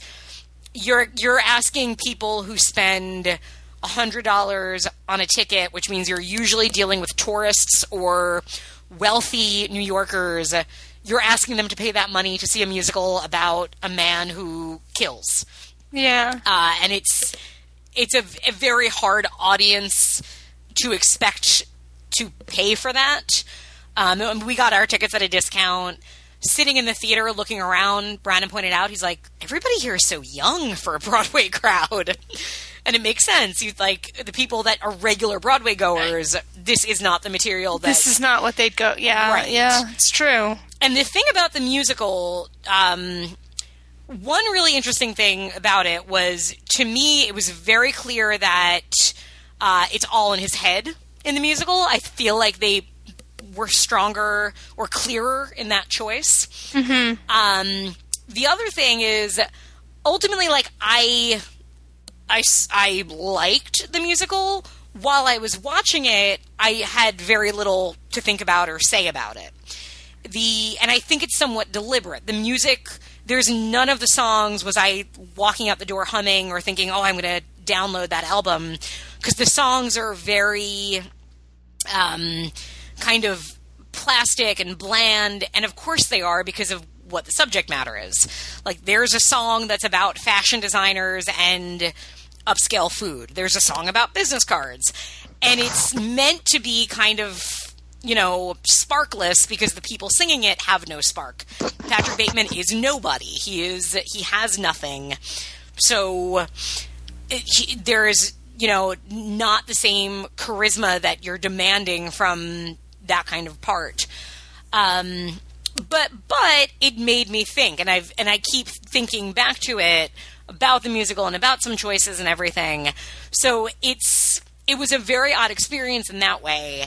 you're you're asking people who spend hundred dollars on a ticket, which means you're usually dealing with tourists or wealthy New Yorkers. You're asking them to pay that money to see a musical about a man who kills yeah. uh, and it's it's a, a very hard audience to expect to pay for that. Um, we got our tickets at a discount. Sitting in the theater, looking around, Brandon pointed out, he's like, "Everybody here is so young for a Broadway crowd," and it makes sense. He's like, the people that are regular Broadway goers, this is not the material that This is not what they'd go. Yeah, Right. yeah, it's true. and the thing about the musical, um, one really interesting thing about it was, to me, it was very clear that uh, it's all in his head in the musical. I feel like they were stronger or clearer in that choice. Um, the other thing is, ultimately, like I, I, I liked the musical. While I was watching it, I had very little to think about or say about it the and I think it's somewhat deliberate. The music, there's none of the songs was I walking out the door humming or thinking, "Oh, I'm going to download that album," because the songs are very um, kind of plastic and bland, and of course they are because of what the subject matter is. Like, there's a song that's about fashion designers and upscale food. There's a song about business cards, and it's meant to be kind of you know, sparkless because the people singing it have no spark. Patrick Bateman is nobody. He is he has nothing. So it, he, there is, you know, not the same charisma that you're demanding from that kind of part. Um, but but it made me think, and I've and I keep thinking back to it about the musical and about some choices and everything. So it's it was a very odd experience in that way.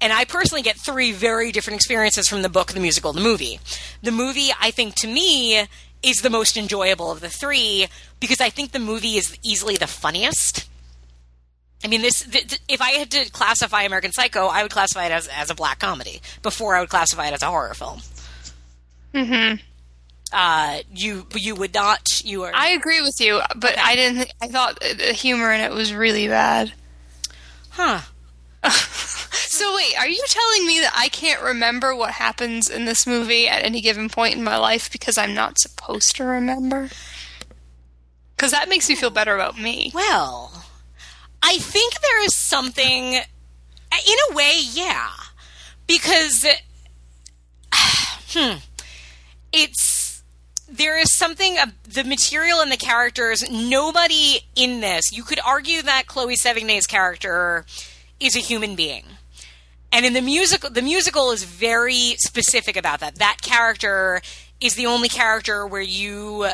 And I personally get three very different experiences from the book, the musical, the movie. The movie, I think, to me, is the most enjoyable of the three because I think the movie is easily the funniest. I mean, this. Th- if I had to classify American Psycho, I would classify it as as a black comedy before I would classify it as a horror film. Mm-hmm. Uh, you you would not. You are. I agree with you, but I didn't. Think, I thought the humor in it was really bad. huh. So wait, are you telling me that I can't remember what happens in this movie at any given point in my life because I'm not supposed to remember? Because that makes me feel better about me. Well, I think there is something, in a way, yeah, because hmm, it's there is something of the material and the characters. Nobody in this, you could argue that Chloe Sevigny's character is a human being. And in the musical, the musical is very specific about that. That character is the only character where you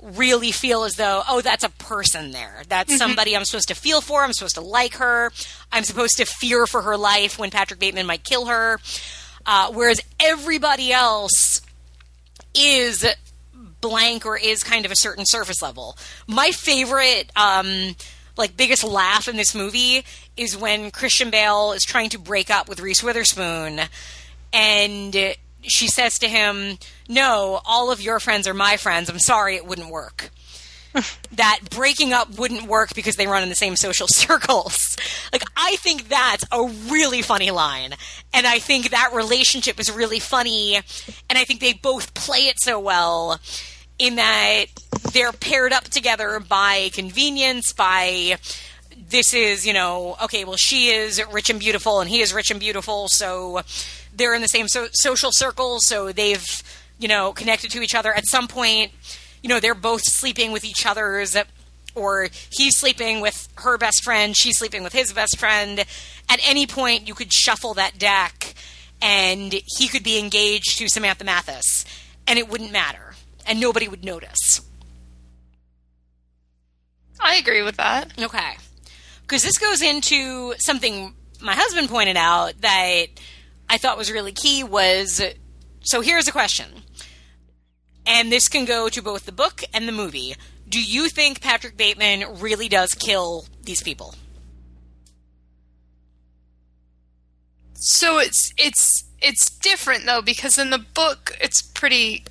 really feel as though, oh, that's a person there. That's somebody I'm supposed to feel for. I'm supposed to like her. I'm supposed to fear for her life when Patrick Bateman might kill her. Uh, whereas everybody else is blank or is kind of a certain surface level. My favorite, um, like biggest laugh in this movie is when Christian Bale is trying to break up with Reese Witherspoon, and she says to him, "No, all of your friends are my friends. I'm sorry, it wouldn't work." that breaking up wouldn't work because they run in the same social circles. Like, I think that's a really funny line. And I think that relationship is really funny. And I think they both play it so well in that they're paired up together by convenience, by this is, you know, okay, well, she is rich and beautiful and he is rich and beautiful. So they're in the same so- social circle. So they've, you know, connected to each other. At some point, you know, they're both sleeping with each other's, or he's sleeping with her best friend, she's sleeping with his best friend. At any point, you could shuffle that deck and he could be engaged to Samantha Mathis, and it wouldn't matter, and nobody would notice. I agree with that. Okay. Because this goes into something my husband pointed out that I thought was really key was so here's a question. And this can go to both the book and the movie. Do you think Patrick Bateman really does kill these people? So it's it's it's different though because in the book it's pretty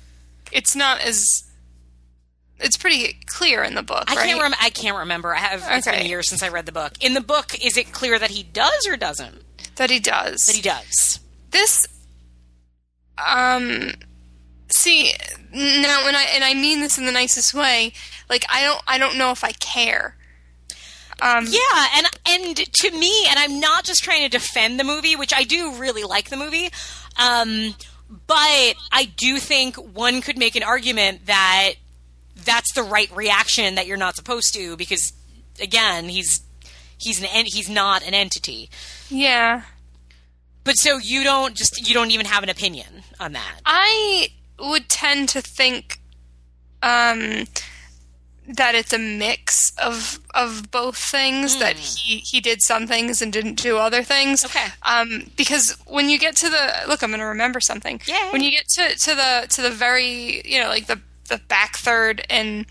it's not as it's pretty clear in the book, I right? can't rem- I can't remember. I have it's been years since I read the book. In the book, is it clear that he does or doesn't? that he does. That he does. this um see now when I and I mean this in the nicest way, like I don't I don't know if I care. Um Yeah, and and to me, and I'm not just trying to defend the movie, which I do really like the movie, um, but I do think one could make an argument that that's the right reaction that you're not supposed to because again, he's he's an en- he's not an entity. yeah. But so you don't just you don't even have an opinion on that. I would tend to think um that it's a mix of of both things that he he did some things and didn't do other things. Okay. Um because when you get to the look I'm going to remember something. Yay. When you get to to the to the very, you know, like the the back third and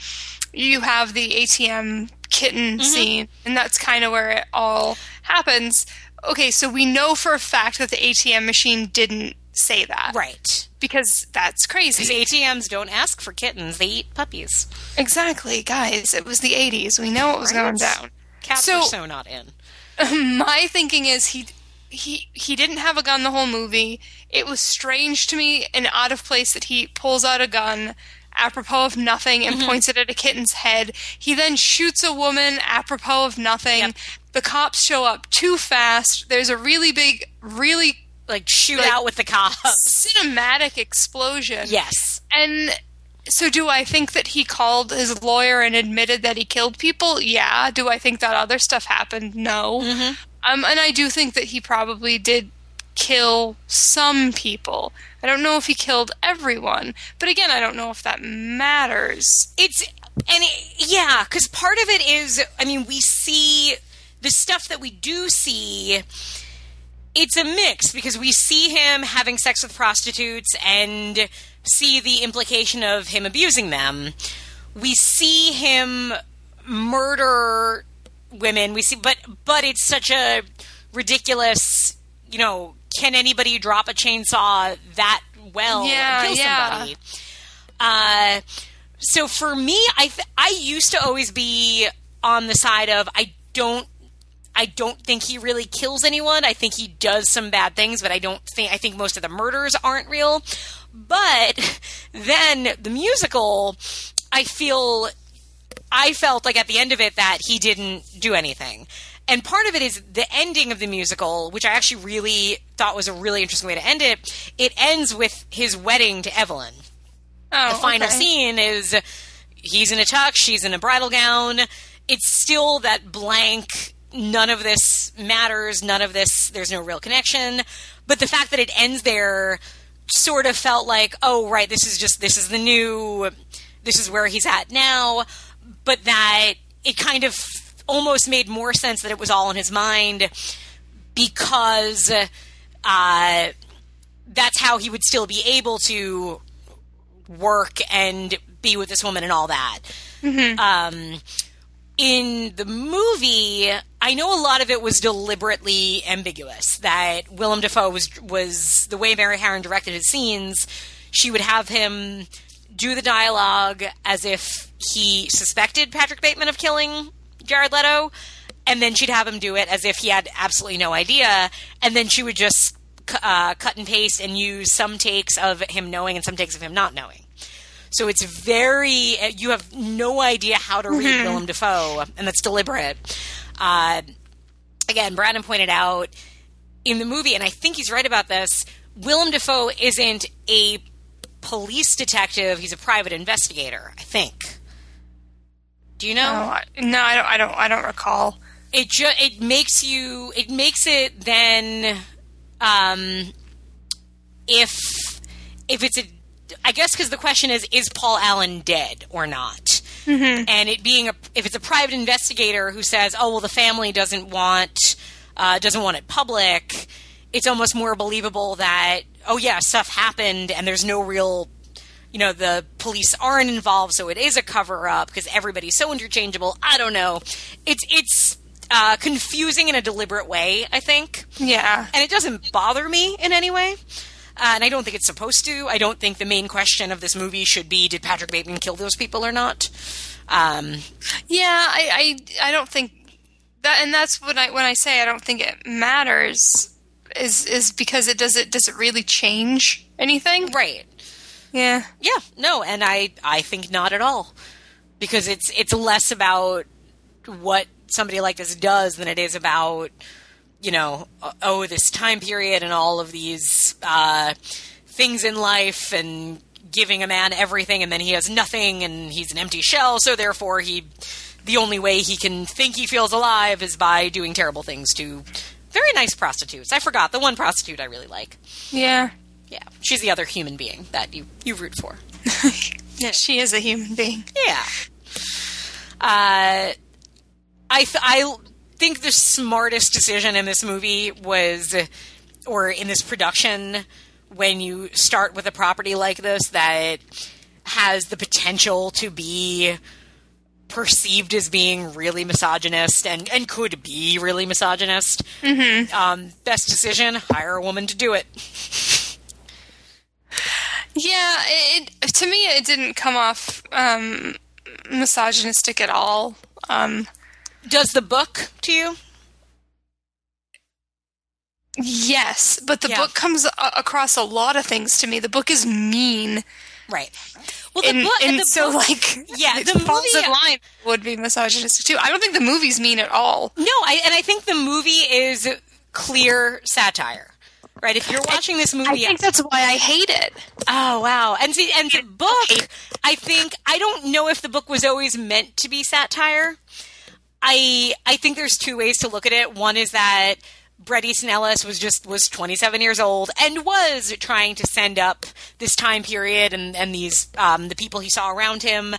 you have the ATM kitten scene and that's kind of where it all happens. Okay, so we know for a fact that the ATM machine didn't say that Right. Because that's Because crazy. ATMs don't ask for kittens; they eat puppies. Exactly, guys. It was the 80s. We know what was going down. Cats So- are so not in. My thinking is he he he didn't have a gun the whole movie. It was strange to me and out of place that he pulls out a gun apropos of nothing and mm-hmm. points it at a kitten's head. He then shoots a woman apropos of nothing. Yep. The cops show up too fast. There's a really big, really Like shoot Like- out with the cops. cinematic explosion. Yes. And so, do I think that he called his lawyer and admitted that he killed people? Yeah. Do I think that other stuff happened? No. Um, and I do think that he probably did kill some people. I don't know if he killed everyone, but again, I don't know if that matters. it's and it, yeah because part of it is i mean we see the stuff that we do see it's a mix because we see him having sex with prostitutes and see the implication of him abusing them. We see him murder women. We see but but it's such a ridiculous you know can anybody drop a chainsaw that well Yeah, and kill yeah. somebody? Uh, so for me, I th- I used to always be on the side of I don't I don't think he really kills anyone. I think he does some bad things, but I don't think I think most of the murders aren't real. But then the musical, I feel I felt like at the end of it that he didn't do anything. And part of it is the ending of the musical, which I actually really thought was a really interesting way to end it. It ends with his wedding to Evelyn. Oh, The final okay. scene is he's in a tux, she's in a bridal gown. It's still that blank, none of this matters, none of this, there's no real connection. But the fact that it ends there sort of felt like, oh, right, this is just, this is the new, this is where he's at now. But that it kind of almost made more sense that it was all in his mind because uh, that's how he would still be able to work and be with this woman and all that. Um, in the movie, I know a lot of it was deliberately ambiguous. That Willem Dafoe was was the way Mary Harron directed his scenes. She would have him do the dialogue as if he suspected Patrick Bateman of killing Jared Leto, and then she'd have him do it as if he had absolutely no idea, and then she would just uh, cut and paste and use some takes of him knowing and some takes of him not knowing. So it's very, you have no idea how to read Willem Dafoe, and that's deliberate. Uh, again, Brandon pointed out in the movie, and I think he's right about this, Willem Dafoe isn't a police detective, he's a private investigator, I think. Do you know? No, I, no, I don't. I don't. I don't recall. it ju- it makes you it makes it then um if if it's a I guess because the question is is Paul Allen dead or not and it being a if it's a private investigator who says oh well the family doesn't want uh, doesn't want it public it's almost more believable that oh yeah stuff happened and there's no real you know the police aren't involved so it is a cover up because everybody's so interchangeable. I don't know. It's it's uh, confusing in a deliberate way i think. Yeah. and it doesn't bother me in any way uh, and i don't think it's supposed to i don't think the main question of this movie should be did patrick bateman kill those people or not um, Yeah, I, I, I don't think that, and that's when I when I say I don't think it matters is is because it does it does it really change anything? right Yeah. Yeah, no, and I I think not at all because it's it's less about what somebody like this does than it is about you know oh this time period and all of these uh, things in life and giving a man everything and then he has nothing and he's an empty shell so therefore he the only way he can think he feels alive is by doing terrible things to very nice prostitutes. I forgot the one prostitute I really like. Yeah. Yeah, she's the other human being that you you root for. Yeah, she is a human being. Yeah. Uh, I th- I think the smartest decision in this movie was, or in this production, when you start with a property like this that has the potential to be perceived as being really misogynist and, and could be really misogynist. Mm-hmm. Um, best decision: hire a woman to do it. Yeah, it, it to me it didn't come off um, misogynistic at all. Um, Does the book to you? yes, but the Yeah. book comes a- across a lot of things to me. The book is mean, Right. Well, the and, book, and the so book- like Yeah, the movie- in line would be misogynistic too. I don't think the movie's mean at all. No, I, and I think the movie is clear satire. Right? If you're watching this movie, I think that's why I hate it. oh wow, and see, and the book, I think I don't know if the book was always meant to be satire. I I think there's two ways to look at it. One is that Bret Easton Ellis was just was 27 years old and was trying to send up this time period and and these um, the people he saw around him,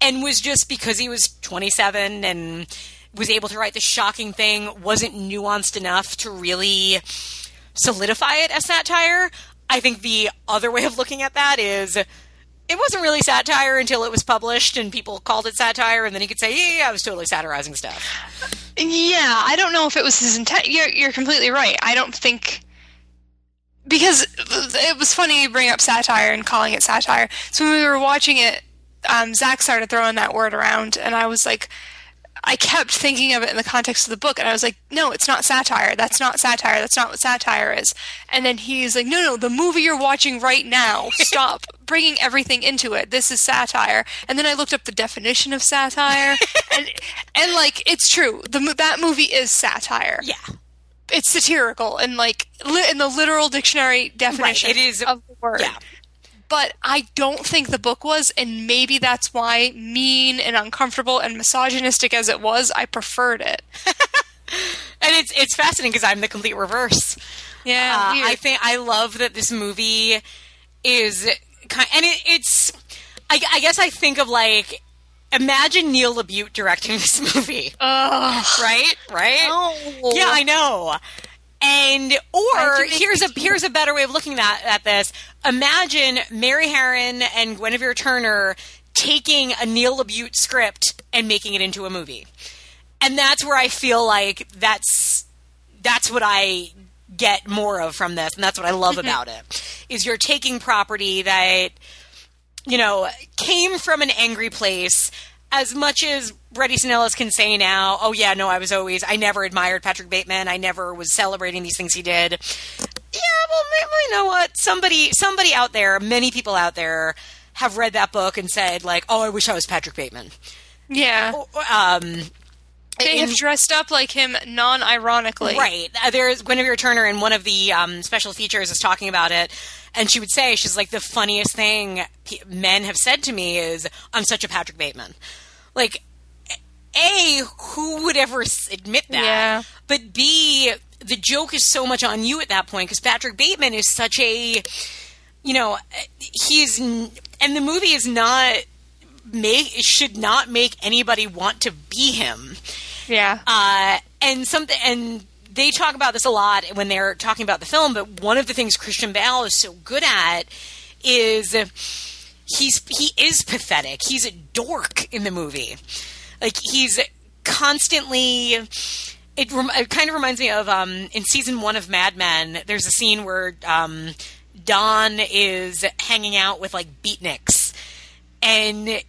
and was just because he was 27 and was able to write this shocking thing wasn't nuanced enough to really solidify it as satire. I think the other way of looking at that is it wasn't really satire until it was published and people called it satire, and then he could say, "Yeah, yeah, I was totally satirizing stuff." Yeah, I don't know if it was his intent. You're, you're completely right. I don't think because it was funny you bring up satire and calling it satire. So when we were watching it, um, Zach started throwing that word around, and I was like, I kept thinking of it in the context of the book, and I was like, no, it's not satire. That's not satire. That's not what satire is. And then he's like, no, no, the movie you're watching right now, stop bringing everything into it. This is satire. And then I looked up the definition of satire, and and like it's true. The that movie is satire. Yeah. It's satirical and like li- in the literal dictionary definition it is- of the word. Yeah. But I don't think the book was, and maybe that's why, mean and uncomfortable and misogynistic as it was, I preferred it. And it's it's fascinating because I'm the complete reverse. Yeah, Uh. I think I love that this movie is kind, and it, it's. I, I guess I think of like, imagine Neil LaBute directing this movie, Ugh. right? Right? No. Yeah, I know. And or Why'd you make here's a here's a better way of looking at at this. Imagine Mary Harron and Guinevere Turner taking a Neil LaBute script and making it into a movie. And that's where I feel like that's that's what I get more of from this, and that's what I love about it. Is you're taking property that you know came from an angry place. As much as Bret Easton Ellis can say now, oh yeah, no, I was always, I never admired Patrick Bateman. I never was celebrating these things he did. Yeah, well, you know what? Somebody, somebody out there, many people out there, have read that book and said like, oh, I wish I was Patrick Bateman. Yeah. Um, They in- have dressed up like him non ironically. Right. Uh, there's Guinevere Turner in one of the um, special features is talking about it, and she would say she's like the funniest thing p- men have said to me is I'm such a Patrick Bateman. Like, a who would ever admit that? Yeah. But b the joke is so much on you at that point because Patrick Bateman is such a you know he's and the movie is not make should not make anybody want to be him Yeah. uh, and something and they talk about this a lot when they're talking about the film but one of the things christian bale is so good at is he's he is pathetic he's a dork in the movie like he's constantly it, rem- it kind of reminds me of um, in season one of Mad Men. There's a scene where um, Don is hanging out with like beatniks, and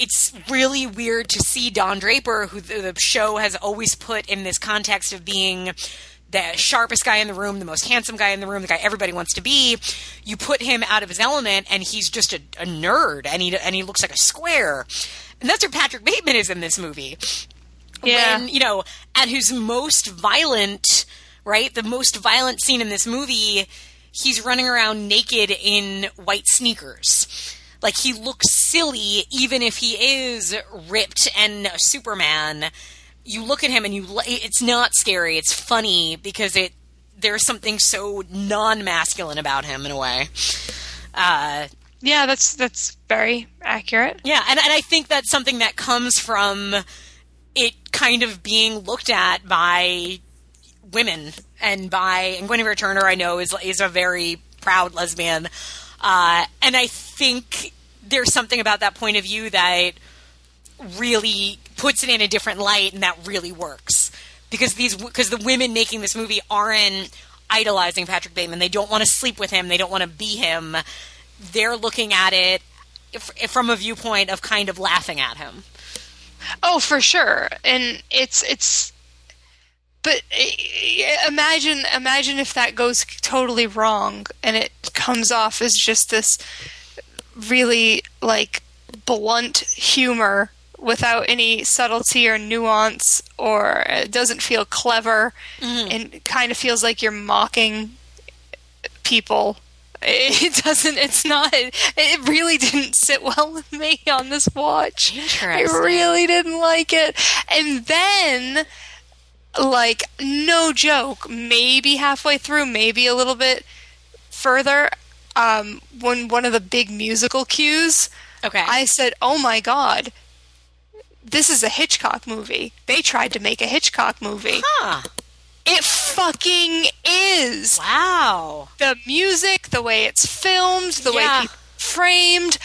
it's really weird to see Don Draper, who the, the show has always put in this context of being the sharpest guy in the room, the most handsome guy in the room, the guy everybody wants to be. You put him out of his element, and he's just a, a nerd, and he and he looks like a square. And that's where Patrick Bateman is in this movie Yeah. when you know at his most violent right the most violent scene in this movie he's running around naked in white sneakers like he looks silly even if he is ripped and superman you look at him and you it's not scary it's funny because it there's something so non-masculine about him in a way uh, yeah, that's that's very accurate. yeah, and, and I think that's something that comes from it kind of being looked at by women and by and Guinevere Turner. I know is is a very proud lesbian, uh, and I think there's something about that point of view that really puts it in a different light, and that really works because these because the women making this movie aren't idolizing Patrick Bateman. They don't want to sleep with him. They don't want to be him. They're looking at it if, if from a viewpoint of kind of laughing at him. Oh, for sure. And it's it's but eh, imagine imagine if that goes totally wrong and it comes off as just this really like blunt humor without any subtlety or nuance or it doesn't feel clever and kind of feels like you're mocking people. It doesn't it's not it really didn't sit well with me on this watch. I really didn't like it. And then like no joke maybe halfway through maybe a little bit further um when one of the big musical cues Okay. i said oh my god this is a hitchcock movie they tried to make a hitchcock movie huh. it fucking is Wow. the music, the way it's filmed, the way Yeah. people framed,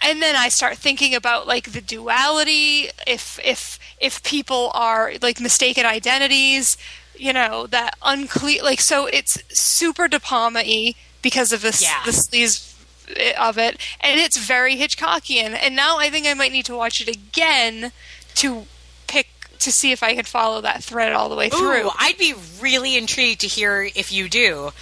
and then I start thinking about like the duality. If if if people are like mistaken identities, you know that unclear. Like so, it's super De Palma-y. because of this Yeah. the sleaze eh, of it, and it's very Hitchcockian. And now I think I might need to watch it again to pick to see if I could follow that thread all the way through. Ooh, I'd be really intrigued to hear if you do.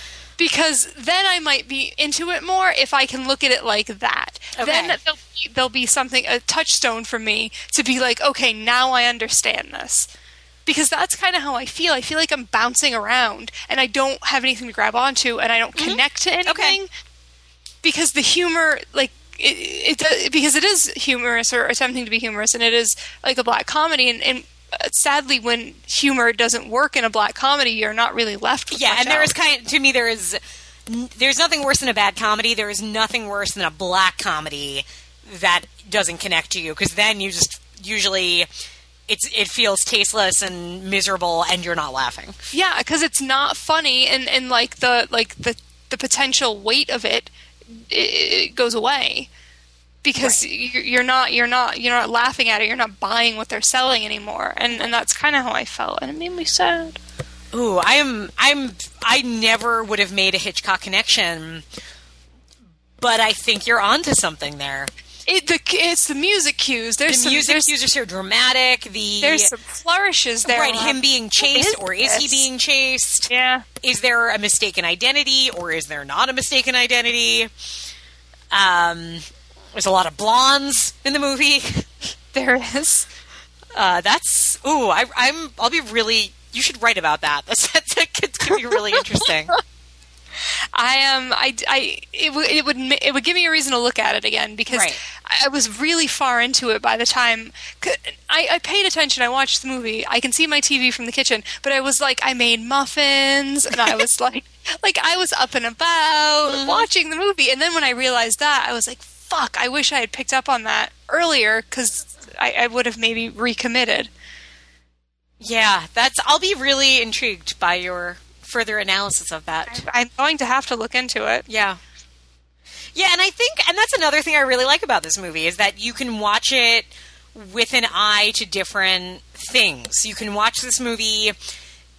Because then I might be into it more if I can look at it like that. Okay. Then there'll be, there'll be something a touchstone for me to be like, okay, now I understand this. Because that's kind of how I feel. I feel like I'm bouncing around and I don't have anything to grab onto and I don't mm-hmm. connect to anything. Because the humor, like, it, it, because it is humorous or attempting to be humorous and it is like a black comedy and, and sadly when humor doesn't work in a black comedy you're not really left with Yeah, and there is kind to me there is there's nothing worse than a bad comedy. There is nothing worse than a black comedy that doesn't connect to you because then you just usually it's it feels tasteless and miserable and you're not laughing. Yeah, because it's not funny, and and like the like the the potential weight of it, it, it goes away because you're, you're not you're not you're not laughing at it. You're not buying what they're selling anymore, and and that's kind of how I felt, and it made me sad. Ooh, I am I'm I never would have made a Hitchcock connection, but I think you're onto something there. It the it's the music cues. There's The some music there's, cues are so dramatic. The there's some flourishes there. right, him being chased, is or is he being chased? Yeah. is there a mistaken identity or is there not a mistaken identity? Um, there's a lot of blondes in the movie. There is. Uh, that's ooh, I, I'm. I'll be really. You should write about that. That's that's it's gonna be really interesting. I am. Um, I. I. It would. It would. It would give me a reason to look at it again because Right. I was really far into it by the time I, I paid attention. I watched the movie. I can see my TV from the kitchen, but I was like, I made muffins, and I was like, like I was up and about watching the movie. And then when I realized that, I was like, fuck! I wish I had picked up on that earlier because I, I would have maybe recommitted. Yeah, that's. I'll be really intrigued by your further analysis of that. I'm going to have to look into it. Yeah. Yeah, and I think, and that's another thing I really like about this movie is that you can watch it with an eye to different things. You can watch this movie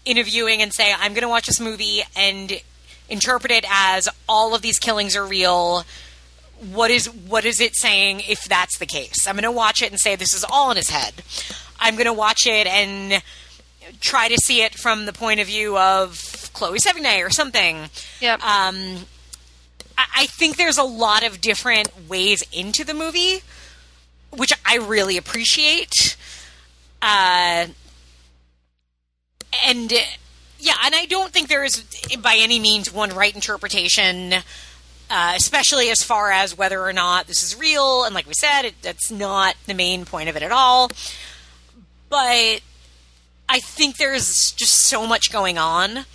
in a viewing and say, I'm going to watch this movie and interpret it as all of these killings are real. What is what is it saying if that's the case? I'm going to watch it and say this is all in his head. I'm going to watch it and try to see it from the point of view of Chloe Sevigny or something. Yep. Um, I I think there's a lot of different ways into the movie, which I really appreciate. Uh, and yeah, and I don't think there is by any means one right interpretation, uh, especially as far as whether or not this is real. And like we said, it, that's not the main point of it at all. But I think there's just so much going on.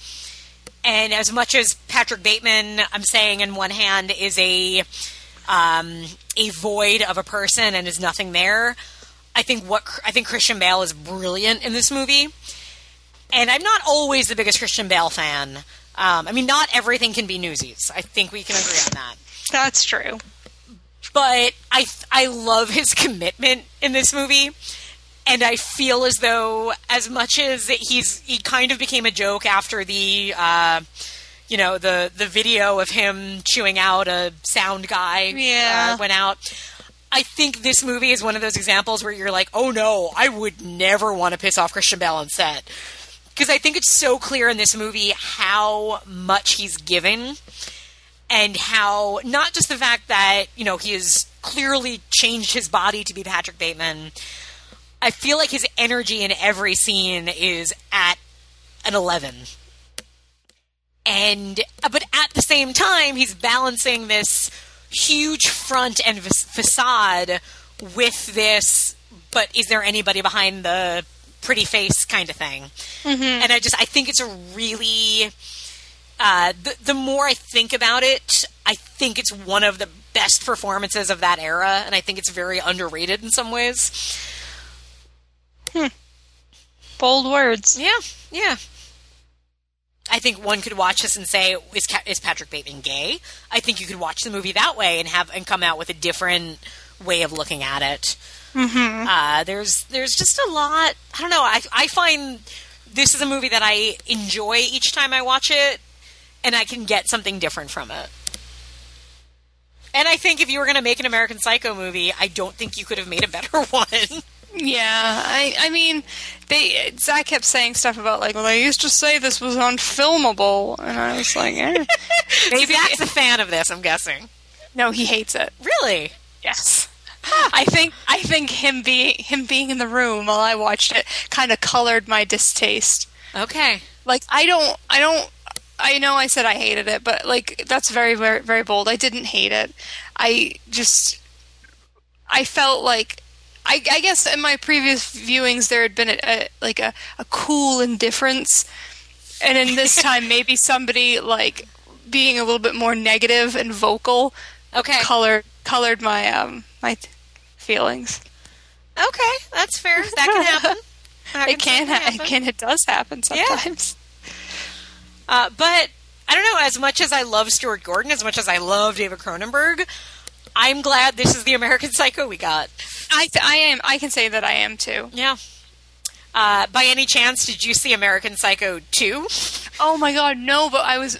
And as much as Patrick Bateman, I'm saying in one hand, is a um, a void of a person and is nothing there, I think what I think Christian Bale is brilliant in this movie. And I'm not always the biggest Christian Bale fan. Um, I mean, not everything can be Newsies. I think we can agree on that. That's true. But I I love his commitment in this movie. And I feel as though, as much as he's he kind of became a joke after the, uh, you know, the the video of him chewing out a sound guy Yeah. uh, went out. I think this movie is one of those examples where you're like, oh no, I would never want to piss off Christian Bale on set because I think it's so clear in this movie how much he's given and how not just the fact that you know he has clearly changed his body to be Patrick Bateman. I feel like his energy in every scene is at an eleven, and uh, but at the same time he's balancing this huge front and fa- facade with this. But is there anybody behind the pretty face kind of thing? And I just I think it's a really uh, the, the more I think about it, I think it's one of the best performances of that era, and I think it's very underrated in some ways. Bold words. Yeah, yeah. I think one could watch this and say, "Is, is Patrick Bateman gay?" I think you could watch the movie that way and have and come out with a different way of looking at it. Mm-hmm. Uh, there's there's just a lot. I don't know. I I find this is a movie that I enjoy each time I watch it, and I can get something different from it. And I think if you were going to make an American Psycho movie, I don't think you could have made a better one. Yeah, I I mean, they Zach kept saying stuff about like, well, they used to say this was unfilmable, and I was like, eh. Maybe Zach's a fan of this. I'm guessing. no, he hates it. Really? Yes. I think I think him being him being in the room while I watched it kind of colored my distaste. Okay. Like I don't I don't I know I said I hated it, but like that's very very very bold. I didn't hate it. I just I felt like I, I guess in my previous viewings there had been a, a like a, a cool indifference, and in this time maybe somebody like being a little bit more negative and vocal Okay. colored colored my um my feelings. Okay, that's fair. That can happen. That It can certainly ha- it happen. can it does happen sometimes. Uh, but I don't know. As much as I love Stuart Gordon, as much as I love David Cronenberg, I'm glad this is the American Psycho we got. I th- I am I can say that I am too. Yeah. Uh, by any chance, did you see American Psycho 2? Oh my god, no! But I was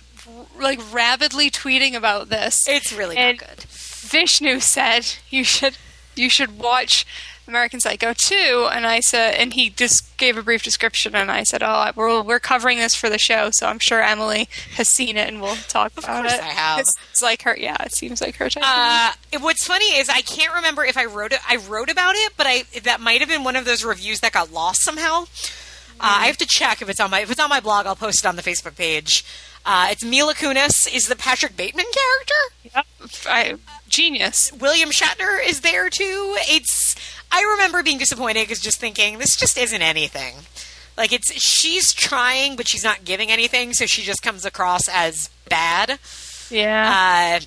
like rapidly tweeting about this. It's really And- not good. Vishnu said you should you should watch American Psycho 2 and I said and he just gave a brief description and I said oh we're we're covering this for the show so I'm sure Emily has seen it and we'll talk about it. Of course. I have. It's, it's like her yeah it seems like her type. Uh, what's funny is I can't remember if I wrote it. I wrote about it, but I that might have been one of those reviews that got lost somehow. Uh, I have to check if it's on my if it's on my blog. I'll post it on the Facebook page. Uh, it's Mila Kunis is the Patrick Bateman character. Yep. I, genius. William Shatner is there too. It's I remember being disappointed because just thinking this just isn't anything. Like it's she's trying, but she's not giving anything, so she just comes across as bad. Yeah. Uh,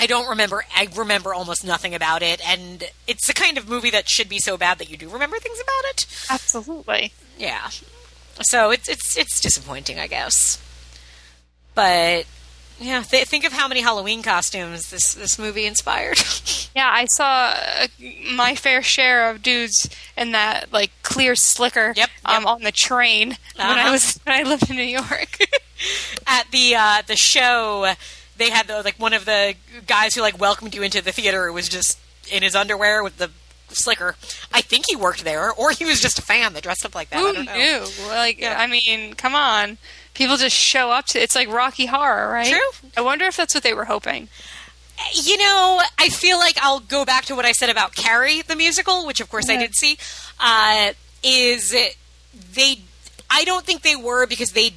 I don't remember. I remember almost nothing about it, and it's the kind of movie that should be so bad that you do remember things about it. Absolutely. Yeah. So it's it's it's disappointing, I guess. But yeah, th- think of how many Halloween costumes this this movie inspired. Yeah, I saw uh, my fair share of dudes in that like clear slicker Yep, um, yep. on the train when Uh-huh. I was when I lived in New York. At the uh, the show, they had the, like one of the guys who like welcomed you into the theater was just in his underwear with the slicker. I think he worked there, or he was just a fan that dressed up like that. I Who don't know. knew? Like, I mean, come on. People just show up to it's like Rocky Horror, right? True. I wonder if that's what they were hoping. You know, I feel like I'll go back to what I said about Carrie, the musical, which of course I did see. Uh, is they? I don't think they were because they.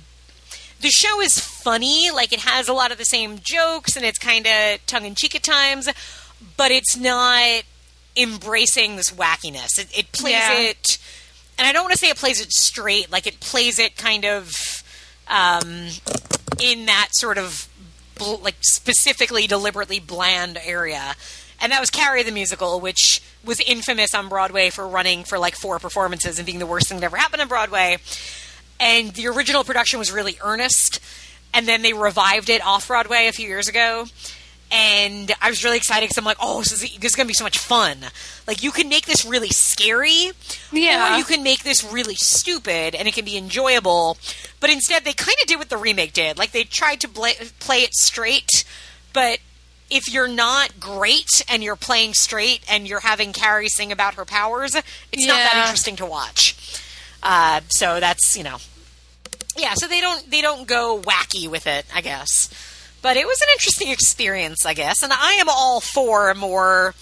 The show is funny, like it has a lot of the same jokes and it's kind of tongue in cheek at times, but it's not embracing this wackiness. It, it plays Yeah. it, and I don't want to say it plays it straight, like it plays it kind of um, in that sort of bl- like specifically deliberately bland area. And that was Carrie the musical, which was infamous on Broadway for running for like four performances and being the worst thing that ever happened on Broadway. And the original production was really earnest, and then they revived it off Broadway a few years ago. And I was really excited because I'm like, oh, this is, this is going to be so much fun. Like, you can make this really scary, Yeah. or you can make this really stupid and it can be enjoyable. But instead, they kind of did what the remake did. Like, they tried to bla- play it straight, but if you're not great and you're playing straight and you're having Carrie sing about her powers, it's not that interesting to watch. Uh, so that's you know, yeah. So they don't they don't go wacky with it, I guess. But it was an interesting experience, I guess, and I am all for more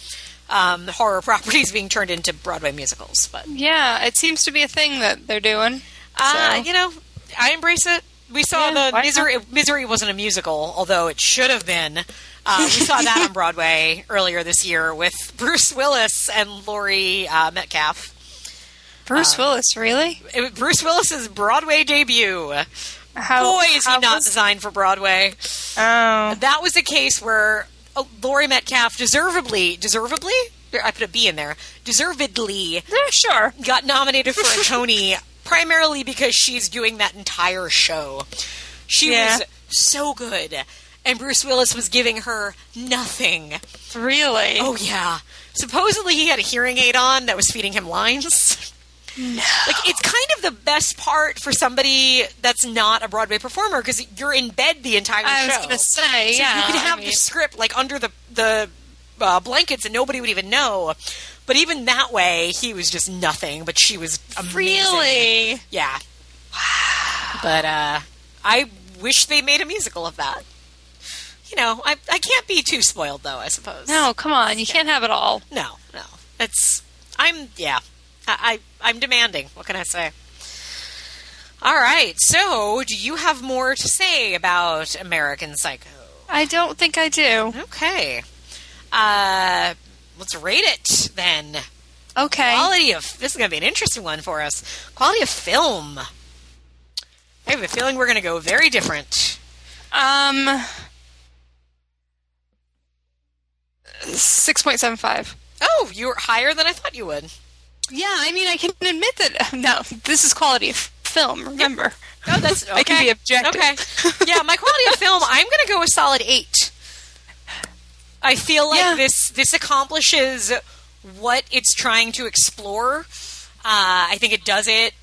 um, horror properties being turned into Broadway musicals. But Yeah, it seems to be a thing that they're doing. uh, So- you know, I embrace it. We saw Yeah, the misery. Misery wasn't a musical, although it should have been. Uh, we saw that on Broadway earlier this year with Bruce Willis and Laurie uh, Metcalf. Bruce Willis, really? It, Bruce Willis's Broadway debut. How, Boy, is he not was- designed for Broadway. Oh, That was a case where uh, Laurie Metcalf deservedly, deservedly, I put a B in there, deservedly yeah, sure. got nominated for a Tony primarily because she's doing that entire show. She Yeah. was so good. And Bruce Willis was giving her nothing. Really? Oh, yeah. Supposedly he had a hearing aid on that was feeding him lines. No. Like it's kind of the best part for somebody that's not a Broadway performer because you're in bed the entire I was gonna say, So yeah, you could I have mean- the script like under the the uh, blankets and nobody would even know. But even that way, he was just nothing. But she was amazing. Really? Yeah. Wow. But uh, I wish they made a musical of that. You know, I I can't be too spoiled though. I suppose. No, come on. You can't have it all. No, no. It's I'm yeah. I, I I'm demanding. What can I say? All right. So, do you have more to say about American Psycho? I don't think I do. Okay. Uh, let's rate it then. Okay. Quality of this is going to be an interesting one for us. Quality of film. I have a feeling we're going to go very different. Um, six point seven five. Oh, you were higher than I thought you would. Yeah, I mean, I can admit that. No, this is quality of film. Remember, Oh, that's okay. I can be objective. Okay. Yeah, my quality of film, I'm going to go a solid eight. I feel like Yeah. this this accomplishes what it's trying to explore. Uh, I think it does it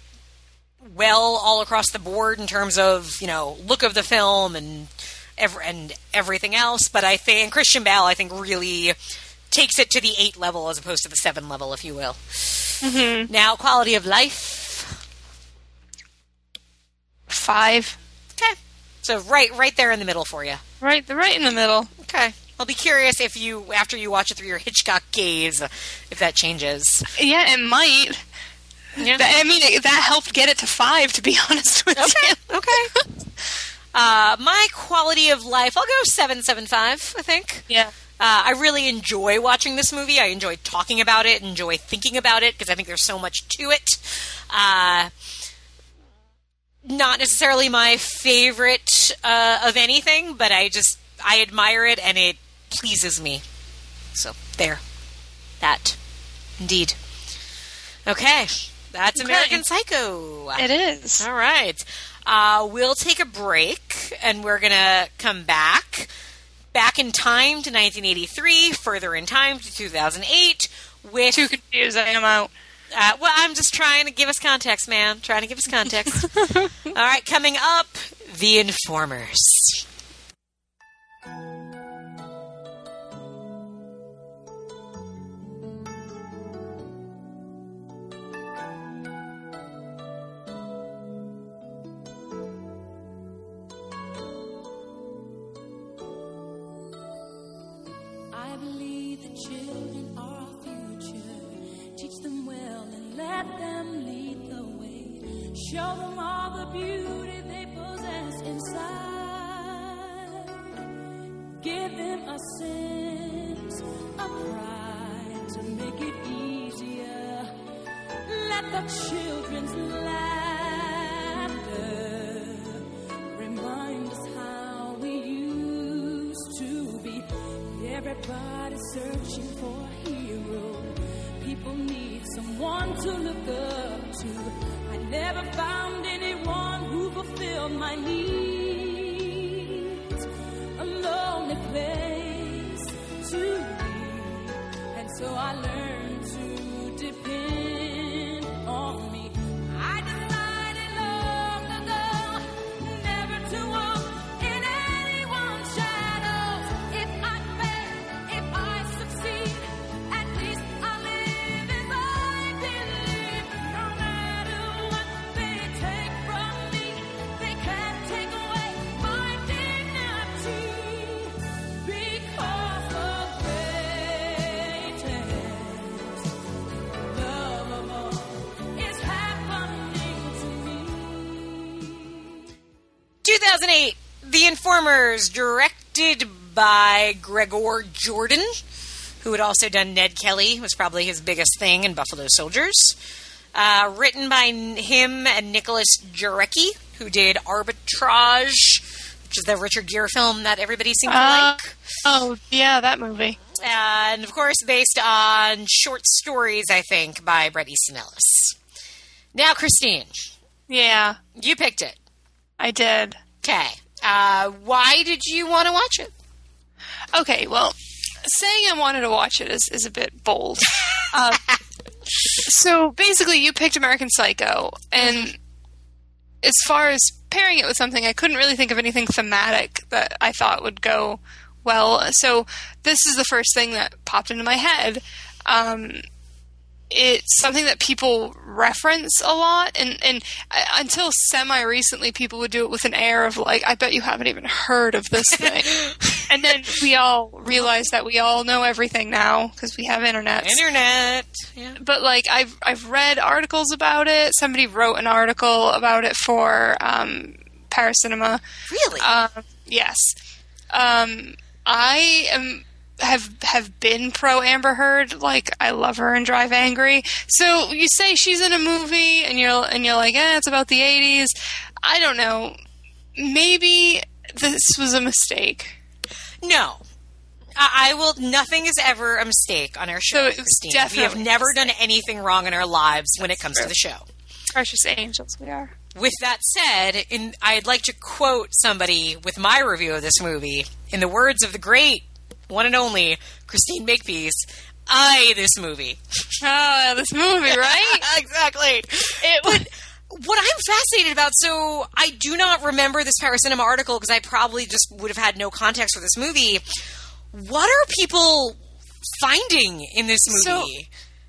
well all across the board in terms of you know look of the film and ev- and everything else. But I think Christian Bale, I think, really takes it to the eight level as opposed to the seven level, if you will. Mm-hmm. Now, quality of life. five. Okay. So right right there in the middle for you. Right, the right in the middle. Okay. I'll be curious if you after you watch it through your Hitchcock gaze if that changes. Yeah, it might. Yeah. I mean, it, that helped get it to five. To be honest with Okay. you. Okay. Uh, my quality of life, I'll go seven seven five. I think. Yeah. Uh, I really enjoy watching this movie. I enjoy talking about it, enjoy thinking about it because I think there's so much to it. Uh, not necessarily my favorite uh, of anything, but I just I admire it and it pleases me. So there, that indeed. Okay, that's Okay. American Psycho. It is. All right. Uh, we'll take a break and we're going to come back. Back in time to 1983, further in time to 2008 with. Too confused. I am out. Uh, well, I'm just trying to give us context, man. Trying to give us context. All right, coming up The Informers. The children's laughter remind us how we used to be. Everybody searching for a hero. People need someone to look up to. I never found anyone who fulfilled my needs. A lonely place to be. And so I learned Informers, directed by Gregor Jordan, who had also done Ned Kelly, was probably his biggest thing in Buffalo Soldiers. Uh, written by him and Nicholas Jarecki, who did Arbitrage, which is the Richard Gere film that everybody seemed to Uh, like. Oh, yeah, that movie. And of course, based on short stories, I think, by Bret Easton Ellis. Now, Christine, Yeah, you picked it. I did. Okay. Uh, why did you want to watch it? Okay, well, saying I wanted to watch it is, is a bit bold. Uh, So basically, you picked American Psycho, and as far as pairing it with something, I couldn't really think of anything thematic that I thought would go well. So this is the first thing that popped into my head. Um, it's something that people reference a lot, and and uh, until semi recently, people would do it with an air of like, "I bet you haven't even heard of this thing," and then we all realize that we all know everything now because we have internet Internet. Yeah. but like I've I've read articles about it. Somebody wrote an article about it for um, Paracinema. Really? Um, yes, um, I am have have been pro Amber Heard. Like I love her in Drive Angry. So you say she's in a movie, and you're and you're like, eh, it's about the '80s. I don't know. Maybe this was a mistake. no. I I will. Nothing is ever a mistake on our show, So Christine. We have never done anything wrong in our lives when it comes to the show. Precious angels, we are. With that said, in, I'd like to quote somebody with my review of this movie in the words of the great one and only Christine Makepeace. I this movie. Oh, this movie, right? exactly. It But what I'm fascinated about, so I do not remember this Paracinema article because I probably just would have had no context for this movie. What are people finding in this So- movie?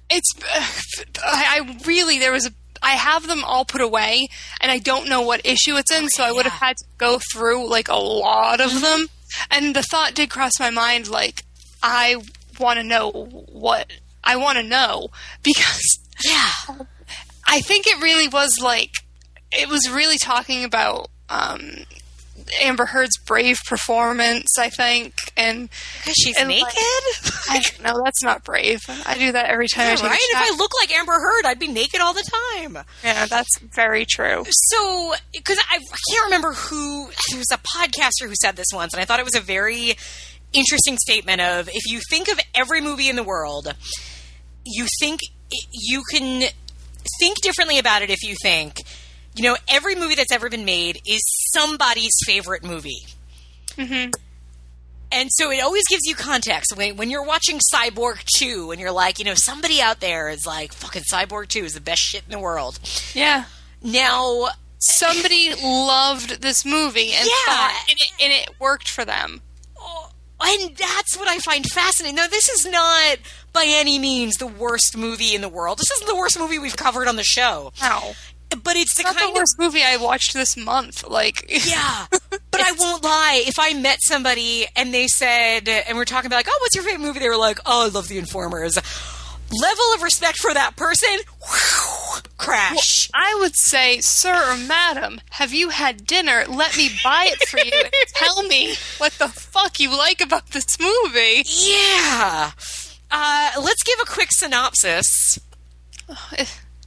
it's uh, I, I really there was a I have them all put away and I don't know what issue it's in so I would have had to go through like a lot of mm-hmm. them and the thought did cross my mind like I want to know what I want to know because yeah. I think it really was like it was really talking about um Amber Heard's brave performance I think and Because she's And, naked? like, I don't that's not brave I do that every time I Yeah, a right? If. I look like Amber Heard, I'd be naked all the time. Yeah, that's very true. So, because I, I can't remember who, it was a podcaster who said this once, and I thought it was a very interesting statement of if you think of every movie in the world, you think you can think differently about it if you think, you know, every movie that's ever been made is somebody's favorite movie. Mm-hmm. And so it always gives you context when, when you're watching Cyborg 2 and you're like, you know, somebody out there is like, fucking Cyborg 2 is the best shit in the world. Yeah. Now, Somebody loved this movie and Yeah. thought, and it, and it worked for them. and that's what I find fascinating. Now, this is not by any means the worst movie in the world. This isn't the worst movie we've covered on the show. Wow. But it's the Not the kind of worst movie I watched this month. Like, Yeah. But I won't lie. If I met somebody and they said, and we're talking about like, oh, what's your favorite movie? They were like, oh, I love The Informers. Level of respect for that person, whew, crash. I would say, sir or madam, have you had dinner? Let me buy it for you and tell me what the fuck you like about this movie. Yeah. Uh, let's give a quick synopsis.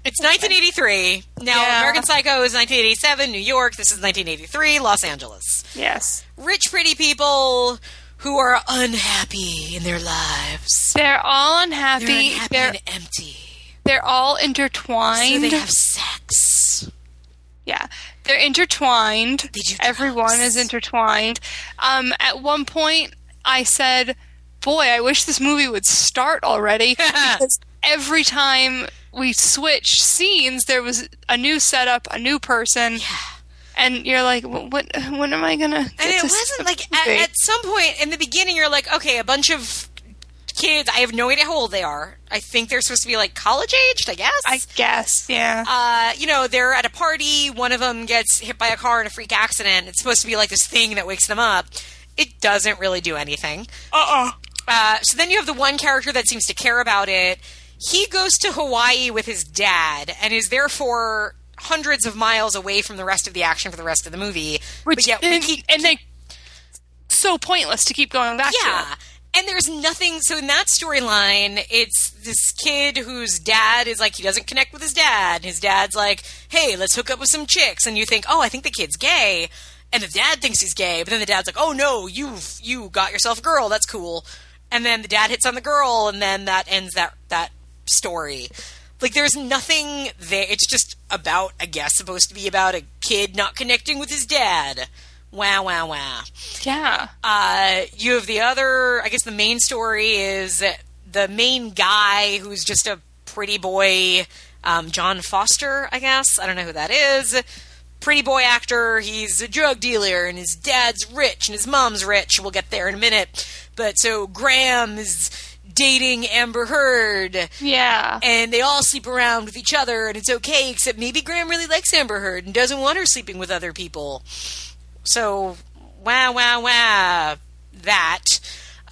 It's 1983. Now, Yeah. American Psycho is 1987, New York. This is 1983, Los Angeles. Yes. Rich, pretty people who are unhappy in their lives. They're all unhappy. They're unhappy. They're, and empty. they're all So intertwined. they have sex. Yeah, they're intertwined. They do Everyone is intertwined. Um, at one point, I said, "Boy, I wish this movie would start already." because every time we switch scenes, there was a new setup, a new person, and you're like, "Wh- "What? When am I gonna?" And it wasn't like at, at some point in the beginning, you're like, okay, a bunch of kids. I have no idea how old they are. I think they're supposed to be like college aged, I guess. I guess, yeah. uh, you know, they're at a party. One of them gets hit by a car in a freak accident. It's supposed to be like this thing that wakes them up. It doesn't really do anything. Uh-uh. Uh, so then you have the one character that seems to care about it. He goes to Hawaii with his dad and is therefore hundreds of miles away from the rest of the action for the rest of the movie. Which but yet and, keep and they so pointless to keep going back to. yeah. And there's nothing. So in that storyline, it's this kid whose dad is like he doesn't connect with his dad. His dad's like, "Hey, let's hook up with some chicks," and you think, "Oh, I think the kid's gay," and the dad thinks he's gay, but then the dad's like, "Oh no, you've you got yourself a girl. That's cool." And then the dad hits on the girl, and then that ends that that story. Like there's nothing there. It's just about, I guess, supposed to be about a kid not connecting with his dad. Wow, wow, wow. Yeah. Uh, you have the other, I guess the main story is the main guy who's just a pretty boy um, Jon Foster, I guess. I don't know who that is. Pretty boy actor. He's a drug dealer, and his dad's rich, and his mom's rich. We'll get there in a minute. But so Graham is dating Amber Heard, Yeah. and they all sleep around with each other, and it's okay, except maybe Graham really likes Amber Heard and doesn't want her sleeping with other people. So, wow, wow, wow, that.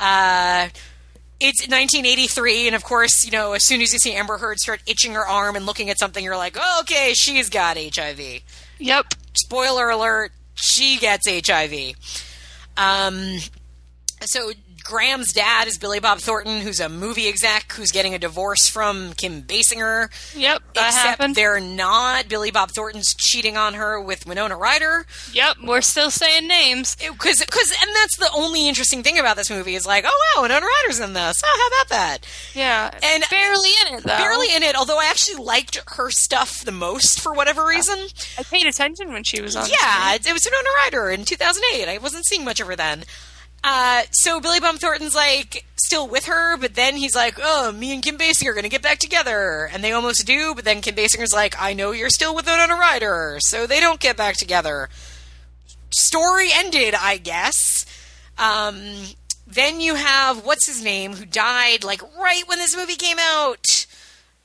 Uh, it's 1983, and of course, you know, as soon as you see Amber Heard start itching her arm and looking at something, you're like, oh, okay, she's got HIV. Yep. Spoiler alert, she gets HIV. Um, so Graham's dad is Billy Bob Thornton, who's a movie exec who's getting a divorce from Kim Basinger. Yep. That Except happened. they're not. Billy Bob Thornton's cheating on her with Winona Ryder. Yep. We're still saying names. Because, because, and that's the only interesting thing about this movie is like, oh wow, Winona Ryder's in this. Oh, how about that? Yeah. And- barely in it though. Barely in it, although I actually liked her stuff the most for whatever reason. I paid attention when she was on. Yeah, it, it was Winona Ryder in 2008. I wasn't seeing much of her then. Uh, so Billy Bob Thornton's like still with her, but then he's like, "Oh, me and Kim Basinger are gonna get back together," and they almost do. But then Kim Basinger's like, "I know you're still with Winona Ryder," so they don't get back together. Story ended, I guess. Um, then you have what's his name who died like right when this movie came out.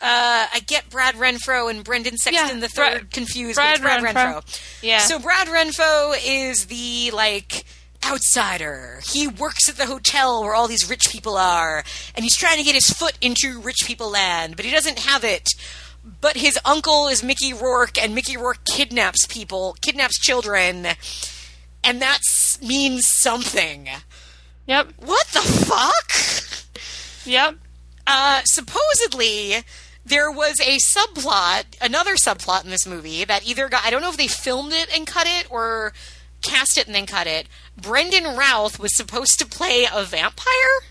Uh, I get Brad Renfro and Brendan Sexton Yeah, the third confused. Brad Brad Renfro. Renfro. Yeah. So Brad Renfro is the like outsider. He works at the hotel where all these rich people are, and he's trying to get his foot into rich people land, but he doesn't have it. But his uncle is Mickey Rourke, and Mickey Rourke kidnaps people, kidnaps children, and that means something. Yep. What the fuck? Yep. Uh, supposedly, there was a subplot, another subplot in this movie that either got, I don't know if they filmed it and cut it or cast it and then cut it. Brandon Routh was supposed to play a vampire?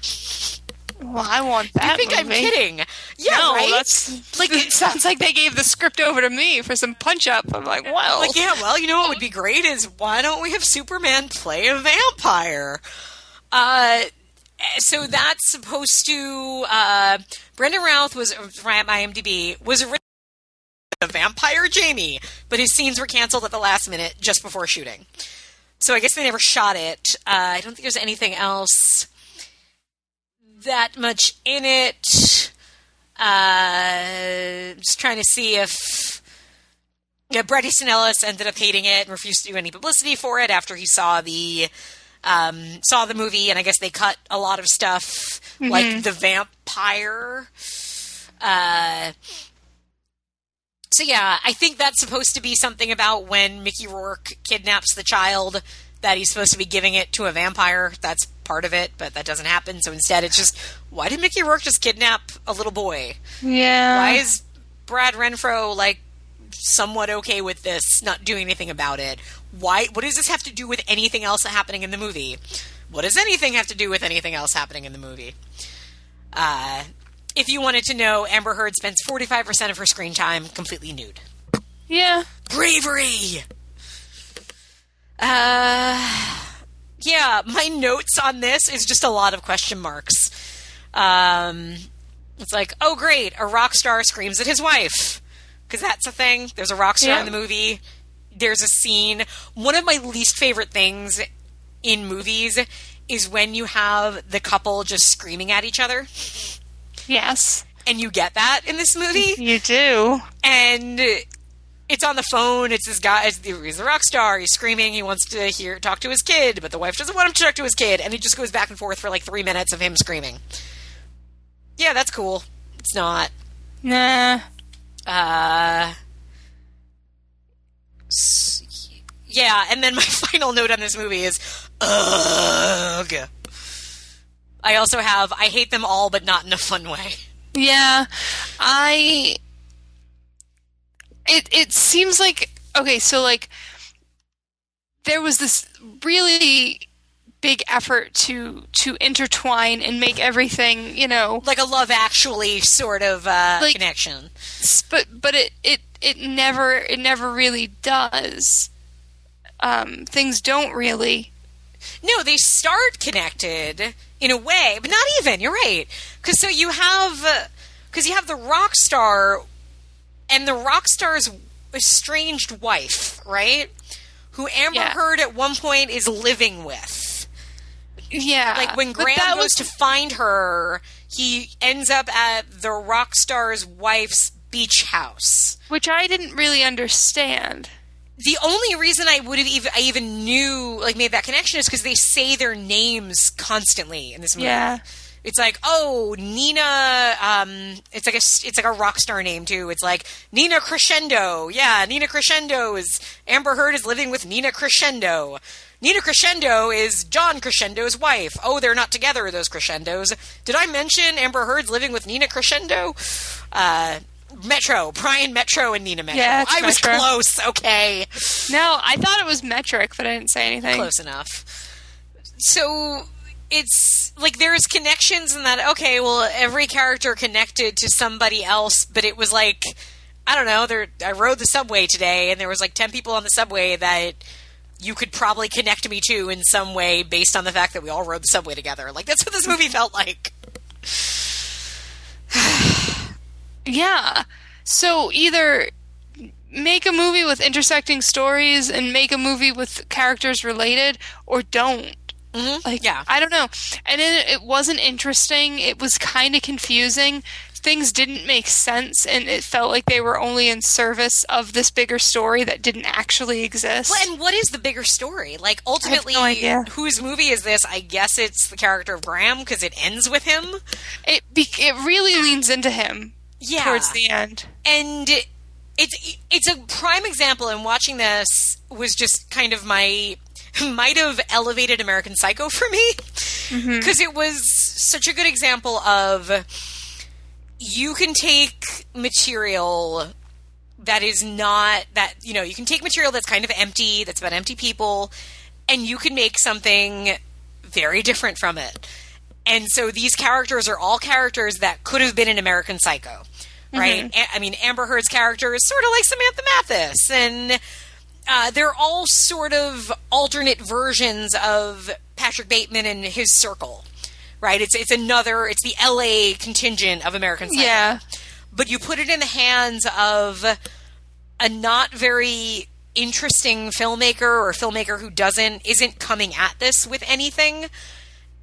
Well, I want that. you think I'm kidding? Yeah, no, right? that's Like, like it sounds like they gave the script over to me for some punch up. I'm like, well, Like, yeah, well, you know what would be great is why don't we have Superman play a vampire? Uh, so that's supposed to. Uh, Brandon Routh was from IMDb was originally a vampire Jamie, but his scenes were canceled at the last minute just before shooting. So I guess they never shot it. Uh, I don't think there's anything else that much in it. Uh, just trying to see if yeah, Bret Easton Ellis ended up hating it and refused to do any publicity for it after he saw the um, saw the movie, and I guess they cut a lot of stuff like the vampire. Uh, so yeah, I think that's supposed to be something about when Mickey Rourke kidnaps the child that he's supposed to be giving it to a vampire. That's part of it, but that doesn't happen. So instead, it's just why did Mickey Rourke just kidnap a little boy? yeah. Why is Brad Renfro like somewhat okay with this, not doing anything about it? Why? What does this have to do with anything else happening in the movie? What does anything have to do with anything else happening in the movie? Uh, if you wanted to know, Amber Heard spends forty five percent of her screen time completely nude. yeah. Bravery. Uh, yeah, my notes on this is just a lot of question marks. Um, it's like, oh great, a rock star screams at his wife because that's a thing. There's a rock star Yeah. in the movie. There's a scene. One of my least favorite things in movies is when you have the couple just screaming at each other, Yes. and you get that in this movie. You do. and it's on the phone. It's this guy. It's, he's a rock star. He's screaming. He wants to hear talk to his kid, but the wife doesn't want him to talk to his kid, and it just goes back and forth for like three minutes of him screaming. Yeah, that's cool. It's not. Nah. Uh, yeah, and then my final note on this movie is ugh. I also have I hate them all, but not in a fun way. Yeah. I. It it seems like okay. So like, there was this really big effort to to intertwine and make everything you know Like a Love Actually sort of uh, Like- connection. but but it it it never it never really does um things don't really No, they start connected in a way, but not even. You're right. Because so you have uh, because you have the rock star and the rock star's estranged wife, right? Who Amber Yeah. Heard at one point is living with. Yeah. Like when Graham goes was- to find her, he ends up at the rock star's wife's beach house. which I didn't really understand. The only reason I would have even I even knew like made that connection is because they say their names constantly in this movie. Yeah. It's like, oh, Nina. Um, it's like a it's like a rock star name too. It's like Nina Crescendo. Yeah, Nina Crescendo is Amber Heard is living with Nina Crescendo. Nina Crescendo is John Crescendo's wife. Oh, they're not together. Those Crescendos. Did I mention Amber Heard's living with Nina Crescendo? Uh, Metro, Brian Metro, and Nina Metro. Yeah, I was Metro. close. Okay. No, I thought it was metric, but I didn't say anything. close enough. So it's like there's connections in that. Okay, well, every character connected to somebody else, but it was like I don't know. There, I rode the subway today, and there was like ten people on the subway that you could probably connect me to in some way based on the fact that we all rode the subway together. Like that's what this movie felt like. Yeah. So either make a movie with intersecting stories and make a movie with characters related, or don't. Mm-hmm. Like, Yeah. I don't know. And it, it wasn't interesting. It was kind of confusing. Things didn't make sense, and it felt like they were only in service of this bigger story that didn't actually exist. Well, and what is the bigger story? Like ultimately, no whose movie is this? I guess it's the character of Graham because it ends with him. it be- it really leans into him Yeah, towards the end. and it's it's a prime example and watching this was just kind of my might have elevated american psycho for me. Mm-hmm. Because it was such a good example of you can take material that is not that you know you can take material that's kind of empty that's about empty people and you can make something very different from it. And so these characters are all characters that could have been an American Psycho, right? A- I mean, Amber Heard's character is sort of like Samantha Mathis, and uh, they're all sort of alternate versions of Patrick Bateman and his circle, right? It's it's another, it's the L.A. contingent of American Psycho Yeah. but you put it in the hands of a not very interesting filmmaker or filmmaker who doesn't isn't coming at this with anything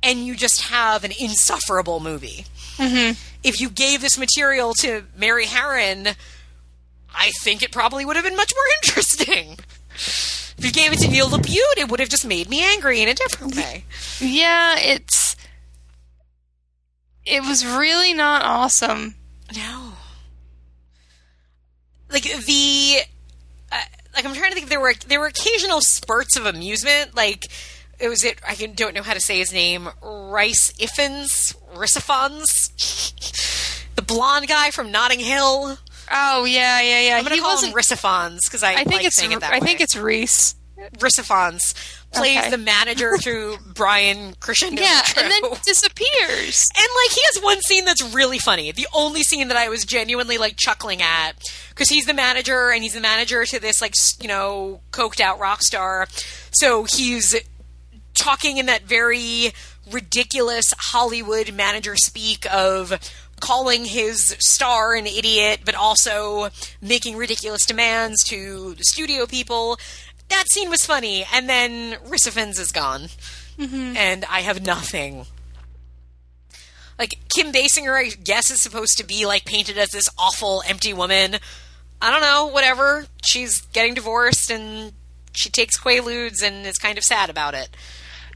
and you just have an insufferable movie if you gave this material to mary Harron, i think it probably would have been much more interesting if you gave it to neil labute it would have just made me angry in a different way Yeah, it's it was really not awesome. No. Like the, uh, like I'm trying to think. There were there were occasional spurts of amusement. Like it was it. I can, don't know how to say his name. Rice Iffens, Rissifons, the blonde guy from Notting Hill. Oh yeah, yeah, yeah. I'm gonna he call wasn't. him Rissifons because I, I think like it's. it I way. think it's Reese. Rissifons plays Okay. the manager through Brian Crescendo. Yeah, and then disappears. And like he has one scene that's really funny. The only scene that I was genuinely like chuckling at because he's the manager and he's the manager to this like you know coked out rock star. So he's talking in that very ridiculous Hollywood manager speak of calling his star an idiot, but also making ridiculous demands to the studio people. That scene was funny, and then Rissifens is gone, mm-hmm. and I have nothing. Like Kim Basinger, I guess is supposed to be like painted as this awful, empty woman. I don't know, whatever. She's getting divorced, and she takes Quaaludes and is kind of sad about it.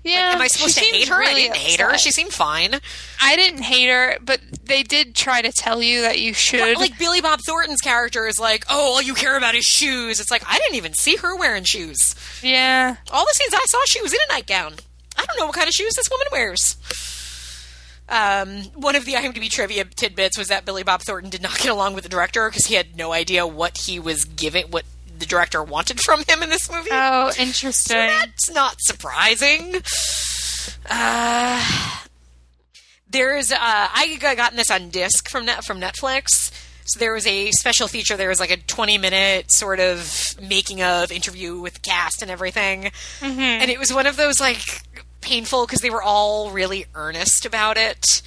Yeah, Am I supposed to hate her? I didn't hate her. She seemed fine. I didn't hate her, but they did try to tell you that you should. Like Billy Bob Thornton's character is like, oh, all you care about is shoes. It's like I didn't even see her wearing shoes. yeah, All the scenes I saw, she was in a nightgown. I don't know what kind of shoes this woman wears. Um, one of the IMDb trivia tidbits was that Billy Bob Thornton did not get along with the director because he had no idea what he was giving, what the director wanted from him in this movie. Oh, So interesting. that's not surprising. Uh, there's uh, I got gotten this on disc from net, from Netflix. So there was a special feature. There was like a 20 minute sort of making of interview with the cast and everything, and it was one of those like painful because they were all really earnest about it,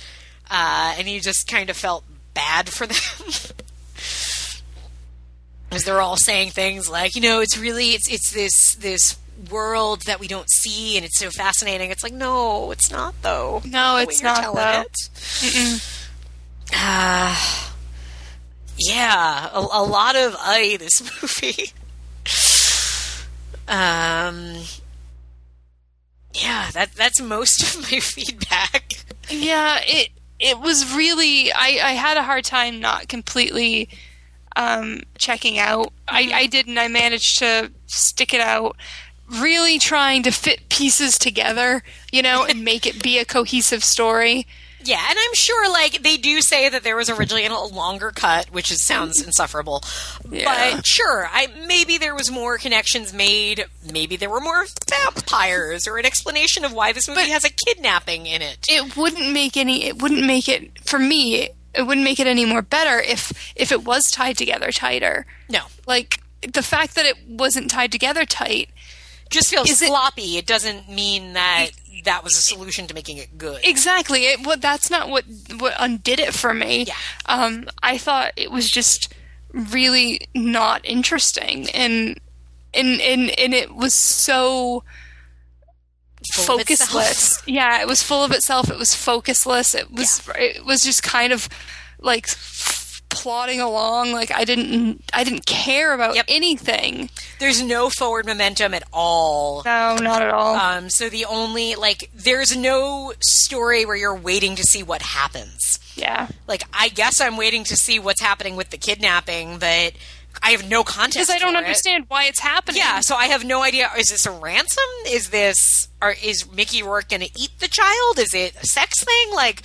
uh, and you just kind of felt bad for them. Because they're all saying things like, you know, it's really it's it's this this world that we don't see, and it's so fascinating. It's like, no, it's not though. No, it's not, though. it. Ah, yeah, a, a lot of I this movie. um, yeah, that that's most of my feedback. Yeah, it it was really I, I had a hard time not completely um, checking out. I, I didn't. I managed to stick it out, really trying to fit pieces together, you know, and make it be a cohesive story. Yeah, and I'm sure like they do say that there was originally a longer cut, which is, sounds insufferable. Yeah. But sure, I maybe there was more connections made. Maybe there were more vampires or an explanation of why this movie But- has a kidnapping in it. It wouldn't make any. It wouldn't make it for me. It wouldn't make it any more better if if it was tied together tighter. No, Like the fact that it wasn't tied together tight just feels Is sloppy. It doesn't mean that that was a solution to making it good. Exactly. It, what that's not what what undid it for me. Yeah. Um, I thought it was just really not interesting, and and and and it was so Full of itself. Focusless. Yeah, it was full of itself. It was focusless. It was it was just kind of like plodding along. Like I didn't I didn't care about Yep. anything. There's no forward momentum at all. No, not at all. Um, so the only like there's no story where you're waiting to see what happens. yeah. Like I guess I'm waiting to see what's happening with the kidnapping, but I have no context. Because I don't for it. understand why it's happening. Yeah, so I have no idea. Is this a ransom? Is this or is Mickey Rourke going to eat the child? Is it a sex thing? Like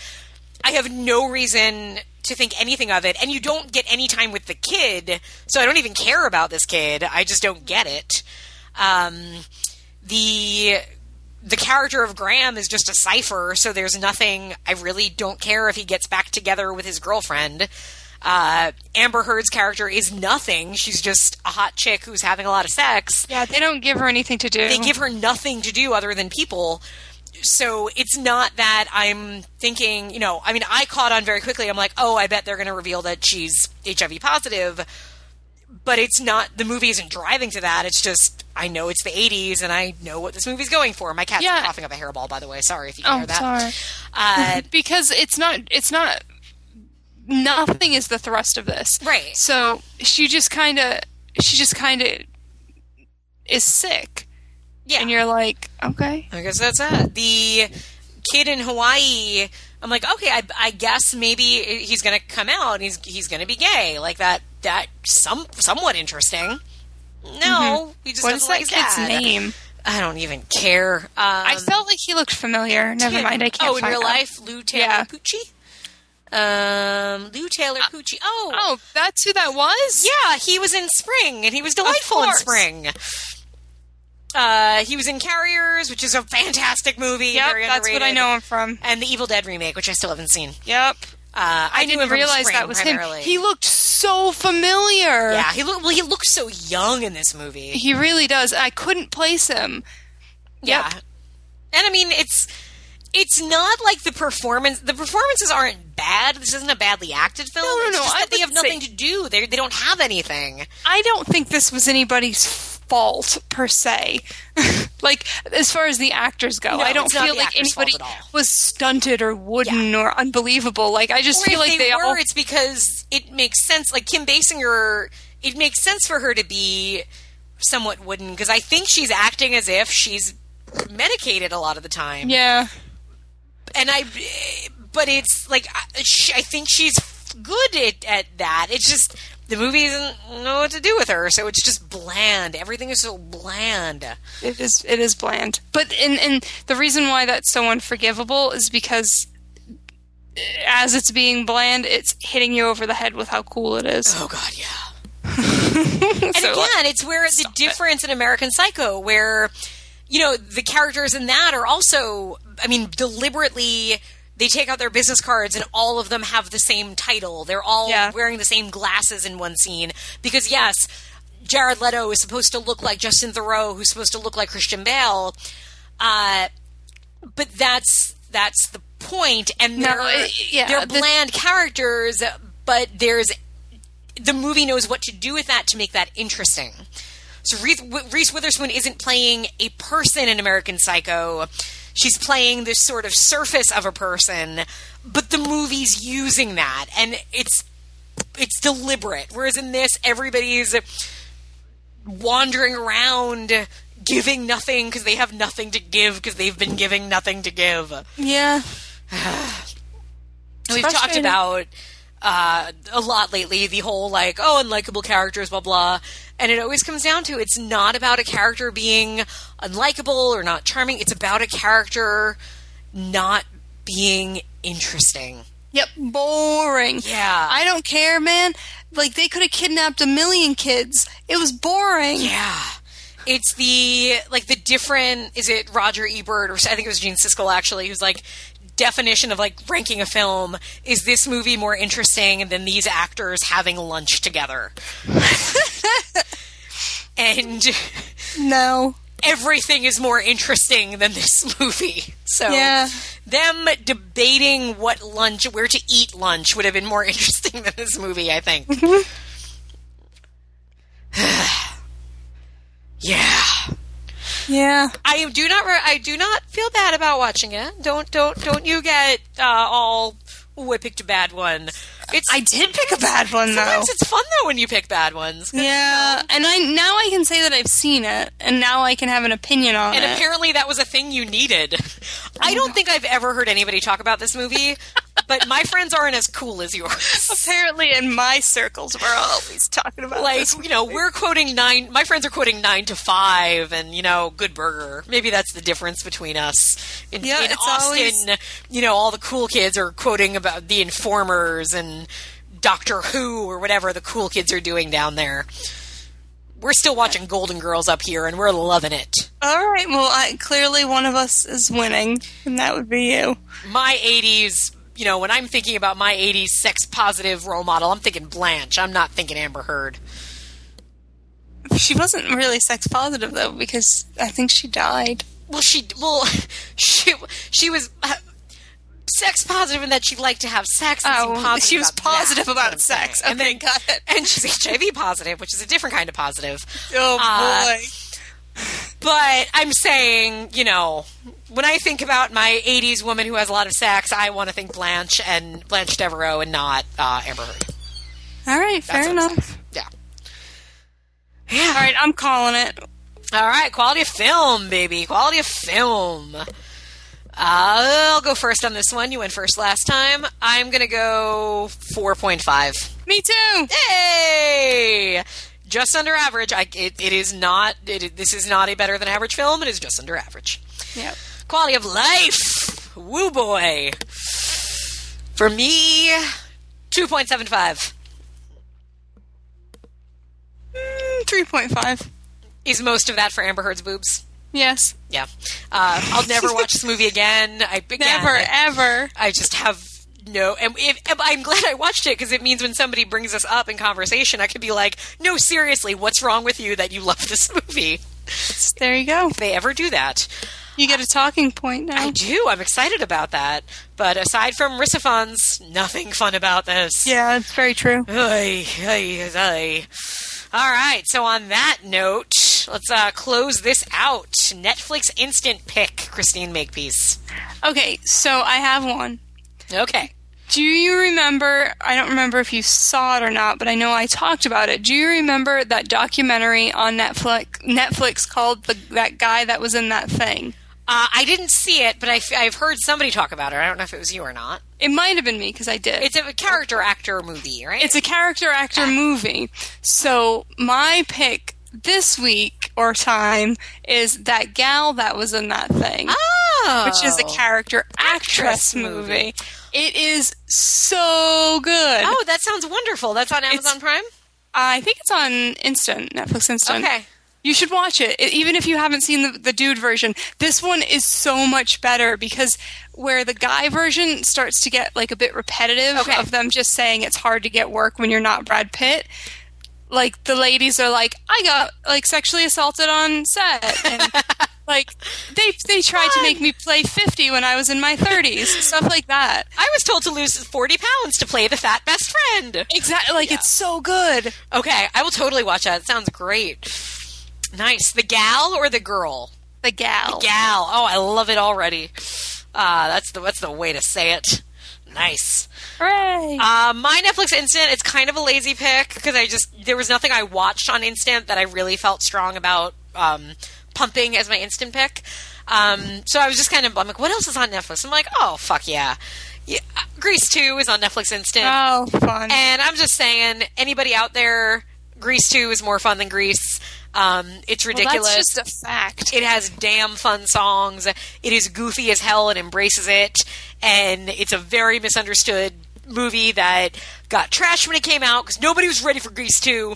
I have no reason to think anything of it, and you don't get any time with the kid, so I don't even care about this kid. I just don't get it. Um, the the character of Graham is just a cipher, so there's nothing. I really don't care if he gets back together with his girlfriend. Uh, Amber Heard's character is nothing. She's just a hot chick who's having a lot of sex. Yeah, they don't give her anything to do. They give her nothing to do other than people. So it's not that I'm thinking, you know, I mean, I caught on very quickly. I'm like, oh, I bet they're going to reveal that she's HIV positive. But it's not, the movie isn't driving to that. It's just, I know it's the 80s and I know what this movie's going for. My cat's Yeah. coughing up a hairball, by the way. Sorry if you can Oh, hear that. sorry. Uh, because it's not it's not nothing is the thrust of this Right. so she just kind of she just kind of is sick yeah. and you're like okay I guess that's it. The kid in Hawaii. I'm like, okay, I, I guess maybe he's going to come out and he's he's going to be gay. Like that. That some somewhat interesting. No, he just what is doesn't that like his kid's name I don't even care. Um, i felt like he looked familiar never mind i can't Oh, in real out. life, Lou Taylor Yeah. Um, Lou Taylor Pucci. Oh, oh that's who that was Yeah, he was in Spring, and he was delightful in. Spring. Uh, he was in Carriers, which is a fantastic movie. yep that's what i know him from And the Evil Dead remake, which I still haven't seen. yep Uh, I, i, didn't realize that was primarily. him he looked so familiar yeah, he looked well. He looks so young in this movie. he really does i couldn't place him Yeah, and I mean it's it's not like the performance. The performances aren't bad. This isn't a badly acted film. No, no, It's no, just that they have nothing say- to do. They they don't have anything. I don't think this was anybody's fault per se. like as far as the actors go, No, I don't feel like anybody was stunted or wooden or unbelievable. Like I just Or feel like they, they, were, all it's because it makes sense. Like Kim Basinger, it makes sense for her to be somewhat wooden because I think she's acting as if she's medicated a lot of the time. yeah. And I, but it's like I, she, I think she's good at, at that. It's just the movie doesn't know what to do with her, so it's just bland. Everything is so bland. It is it is bland. But and and the reason why that's so unforgivable is because as it's being bland, it's hitting you over the head with how cool it is. Oh God, yeah. and So, again, it's where the difference in American Psycho, where you know the characters in that are also, I mean, deliberately. They take out their business cards and all of them have the same title. They're all Yeah. wearing the same glasses in one scene. Because, yes, Jared Leto is supposed to look like Justin Theroux, who's supposed to look like Christian Bale. Uh, but that's that's the point. and No, they're, it- yeah, they're the- bland characters, but there's the movie knows what to do with that to make that interesting. So Reese, Reese Witherspoon isn't playing a person in American Psycho. She's playing this sort of surface of a person, but the movie's using that, and it's it's deliberate. Whereas in this, everybody's wandering around giving nothing because they have nothing to give because they've been giving nothing to give. Yeah. We've talked about uh, a lot lately the whole like oh unlikable characters blah blah and it always comes down to it's not about a character being unlikable or not charming it's about a character not being interesting Yep. Boring. Yeah. I don't care, man. Like they could have kidnapped a million kids. It was boring. yeah it's the like the different is it roger ebert or i think it was gene siskel actually who's like definition of like ranking a film is this movie more interesting than these actors having lunch together and No. everything is more interesting than this movie. So Yeah. them debating what lunch, where to eat lunch, would have been more interesting than this movie. I think. Mm-hmm. yeah, Yeah. I do not. Re- I do not feel bad about watching it. Don't don't don't you get uh, all. Oh, I picked a bad one. It's I did pick a bad one though. sometimes it's fun though when you pick bad ones. Yeah, and I now I can say that I've seen it, and now I can have an opinion on And it. And apparently that was a thing you needed. I don't think I've ever heard anybody talk about this movie, but my friends aren't as cool as yours. Apparently, in my circles, we're always talking about Like, you know, we're quoting nine, my friends are quoting nine to five and, you know, Good Burger. Maybe that's the difference between us. In, Yeah, in it's Austin, always- you know, all the cool kids are quoting about the informers and Doctor Who or whatever the cool kids are doing down there. We're still watching Golden Girls up here and we're loving it. All right, well, I, clearly one of us is winning, and that would be you. my 80s, you know, when I'm thinking about my 80s sex positive role model, I'm thinking Blanche. I'm not thinking Amber Heard. She wasn't really sex positive though, because I think she died. Well, she well, she she was uh, sex positive in that she liked to have sex. And Oh, positive she was about positive that, about is what I'm sex. saying. and Okay, then got it. and she's HIV positive, which is a different kind of positive. Oh Uh, boy. But I'm saying, you know, when I think about my 80s woman who has a lot of sex, I want to think Blanche and Blanche Devereaux and not uh, Amber Heard. All right, fair enough. Yeah. Yeah. All right, I'm calling it. All right, quality of film, baby. Quality of film. Uh, I'll go first on this one. You went first last time. I'm going to go 4.5. Me too. Hey! Just under average. I, it, it is not, it, this is not a better than average film. It is just under average. Yep. Quality of life. Woo boy. For me, 2.75. Mm, Three point five. Is most of that for Amber Heard's boobs? Yes. Yeah. Uh, I'll never watch this movie again. I, again, Never I- ever. I just have no. And if, if- I'm glad I watched it because it means when somebody brings us up in conversation, I could be like, "No, seriously, what's wrong with you that you love this movie?" There you go. If they ever do that, You get a talking point now. I do. I'm excited about that. But aside from Risifons, nothing fun about this. Yeah, it's very true. Ay, ay, ay. All right. So on that note, let's uh, close this out. Netflix instant pick, Christine Makepeace. Okay, so I have one. Okay. Do you remember? I don't remember if you saw it or not, but I know I talked about it. Do you remember that documentary on Netflix? Netflix called the that guy that was in that thing. Uh, I didn't see it, but I, have heard somebody talk about it. I don't know if it was you or not. It might have been me because I did. It's a character actor movie, right? It's a character actor movie. So my pick this week or time is that gal that was in that thing, oh, which is a character actress Actress movie. movie. It is so good. Oh, that sounds wonderful. That's on Amazon Prime. I think it's on Instant, Netflix Instant. Okay. You should watch it, It- even if you haven't seen the, the dude version. This one is so much better because where the guy version starts to get like a bit repetitive Okay. of them just saying it's hard to get work when you're not Brad Pitt. Like the ladies are like, I got like sexually assaulted on set, and Like they they tried to make me play 50 when I was in my 30s, stuff like that. I was told to lose 40 pounds to play the fat best friend. Exactly, like it's so good. Okay, I will totally watch that. It sounds great. Nice. The gal or the girl? The gal. Gal. Oh, I love it already. Uh, that's the that's the way to say it. Nice. Hooray! Uh, my Netflix Instant, it's kind of a lazy pick because I just there was nothing I watched on Instant that I really felt strong about um, pumping as my Instant pick. Um, so I was just kind of I'm like, what else is on Netflix? I'm like, oh fuck yeah, yeah. Grease Two is on Netflix Instant, oh, fun. and I'm just saying, anybody out there, Grease Two is more fun than Grease. Um, it's Well, ridiculous. that's just a fact. It has damn fun songs. It is goofy as hell and embraces it. And it's a very misunderstood movie that got trashed when it came out because nobody was ready for Grease 2.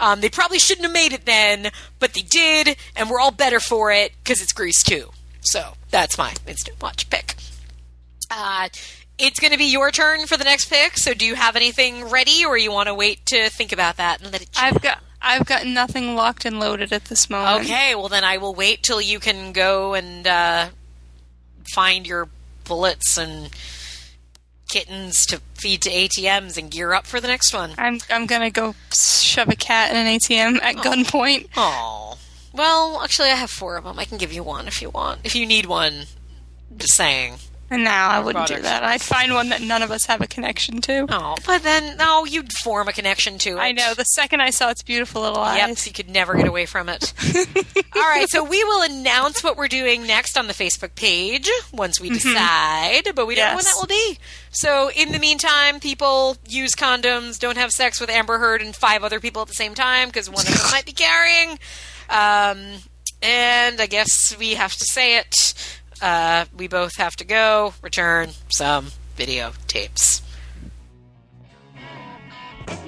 Um, they probably shouldn't have made it then, but they did, and we're all better for it because it's Grease 2. So that's my instant watch pick. Uh, it's going to be your turn for the next pick. So do you have anything ready, or you want to wait to think about that and let it? I've got I've got nothing locked and loaded at this moment. Okay, well then I will wait till you can go and uh, find your bullets and kittens to feed to ATMs and gear up for the next one. I'm I'm gonna go shove a cat in an ATM at gunpoint. Oh, well, actually, I have four of them. I can give you one if you want. If you need one, just saying. And now I wouldn't do that. I'd find one that none of us have a connection to. Oh, but then no, you'd form a connection to it. I know. The second I saw its beautiful little eyes. Yep, you could never get away from it. All right, so we will announce what we're doing next on the Facebook page once we decide, but we don't know when that will be. So in the meantime, people use condoms, don't have sex with Amber Heard and five other people at the same time because one of them might be carrying. Um, and I guess we have to say it. Uh, we both have to go return some videotapes. If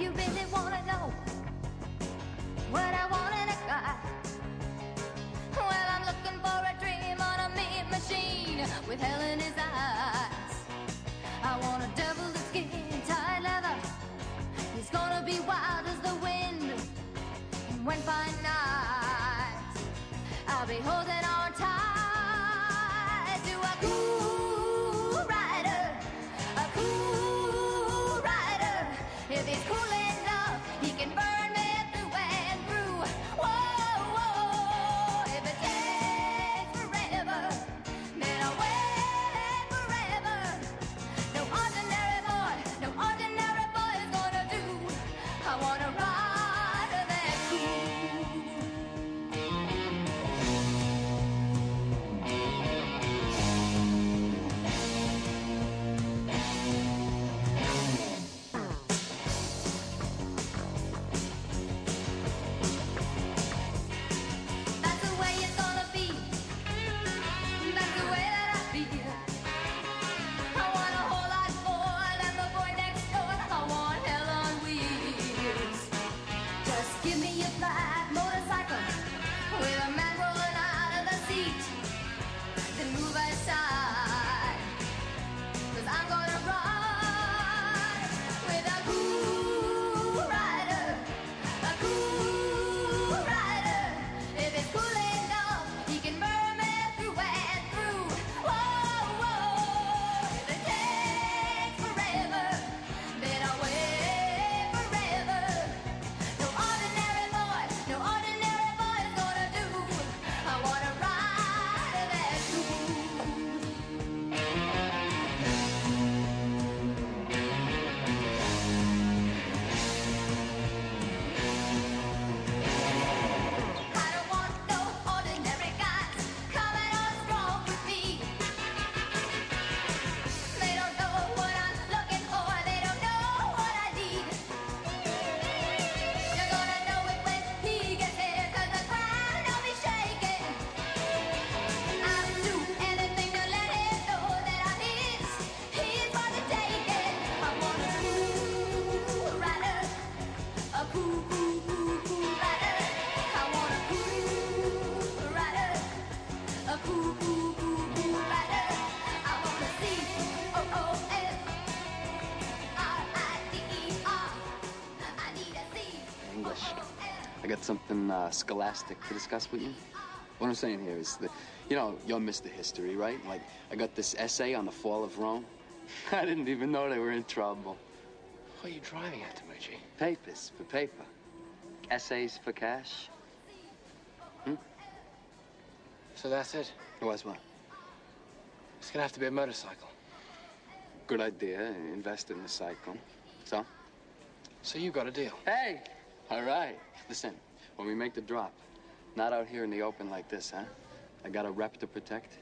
uh, scholastic to discuss with you. What I'm saying here is that, you know, you're Mr. History, right? Like, I got this essay on the fall of Rome. I didn't even know they were in trouble. What are you driving at, Dimitri? Papers for paper. Essays for cash. Hmm? So that's it. What's what? It's gonna have to be a motorcycle. Good idea. Invest in the cycle. So? So you got a deal. Hey! All right. Listen, when we make the drop, not out here in the open like this, huh? I got a rep to protect.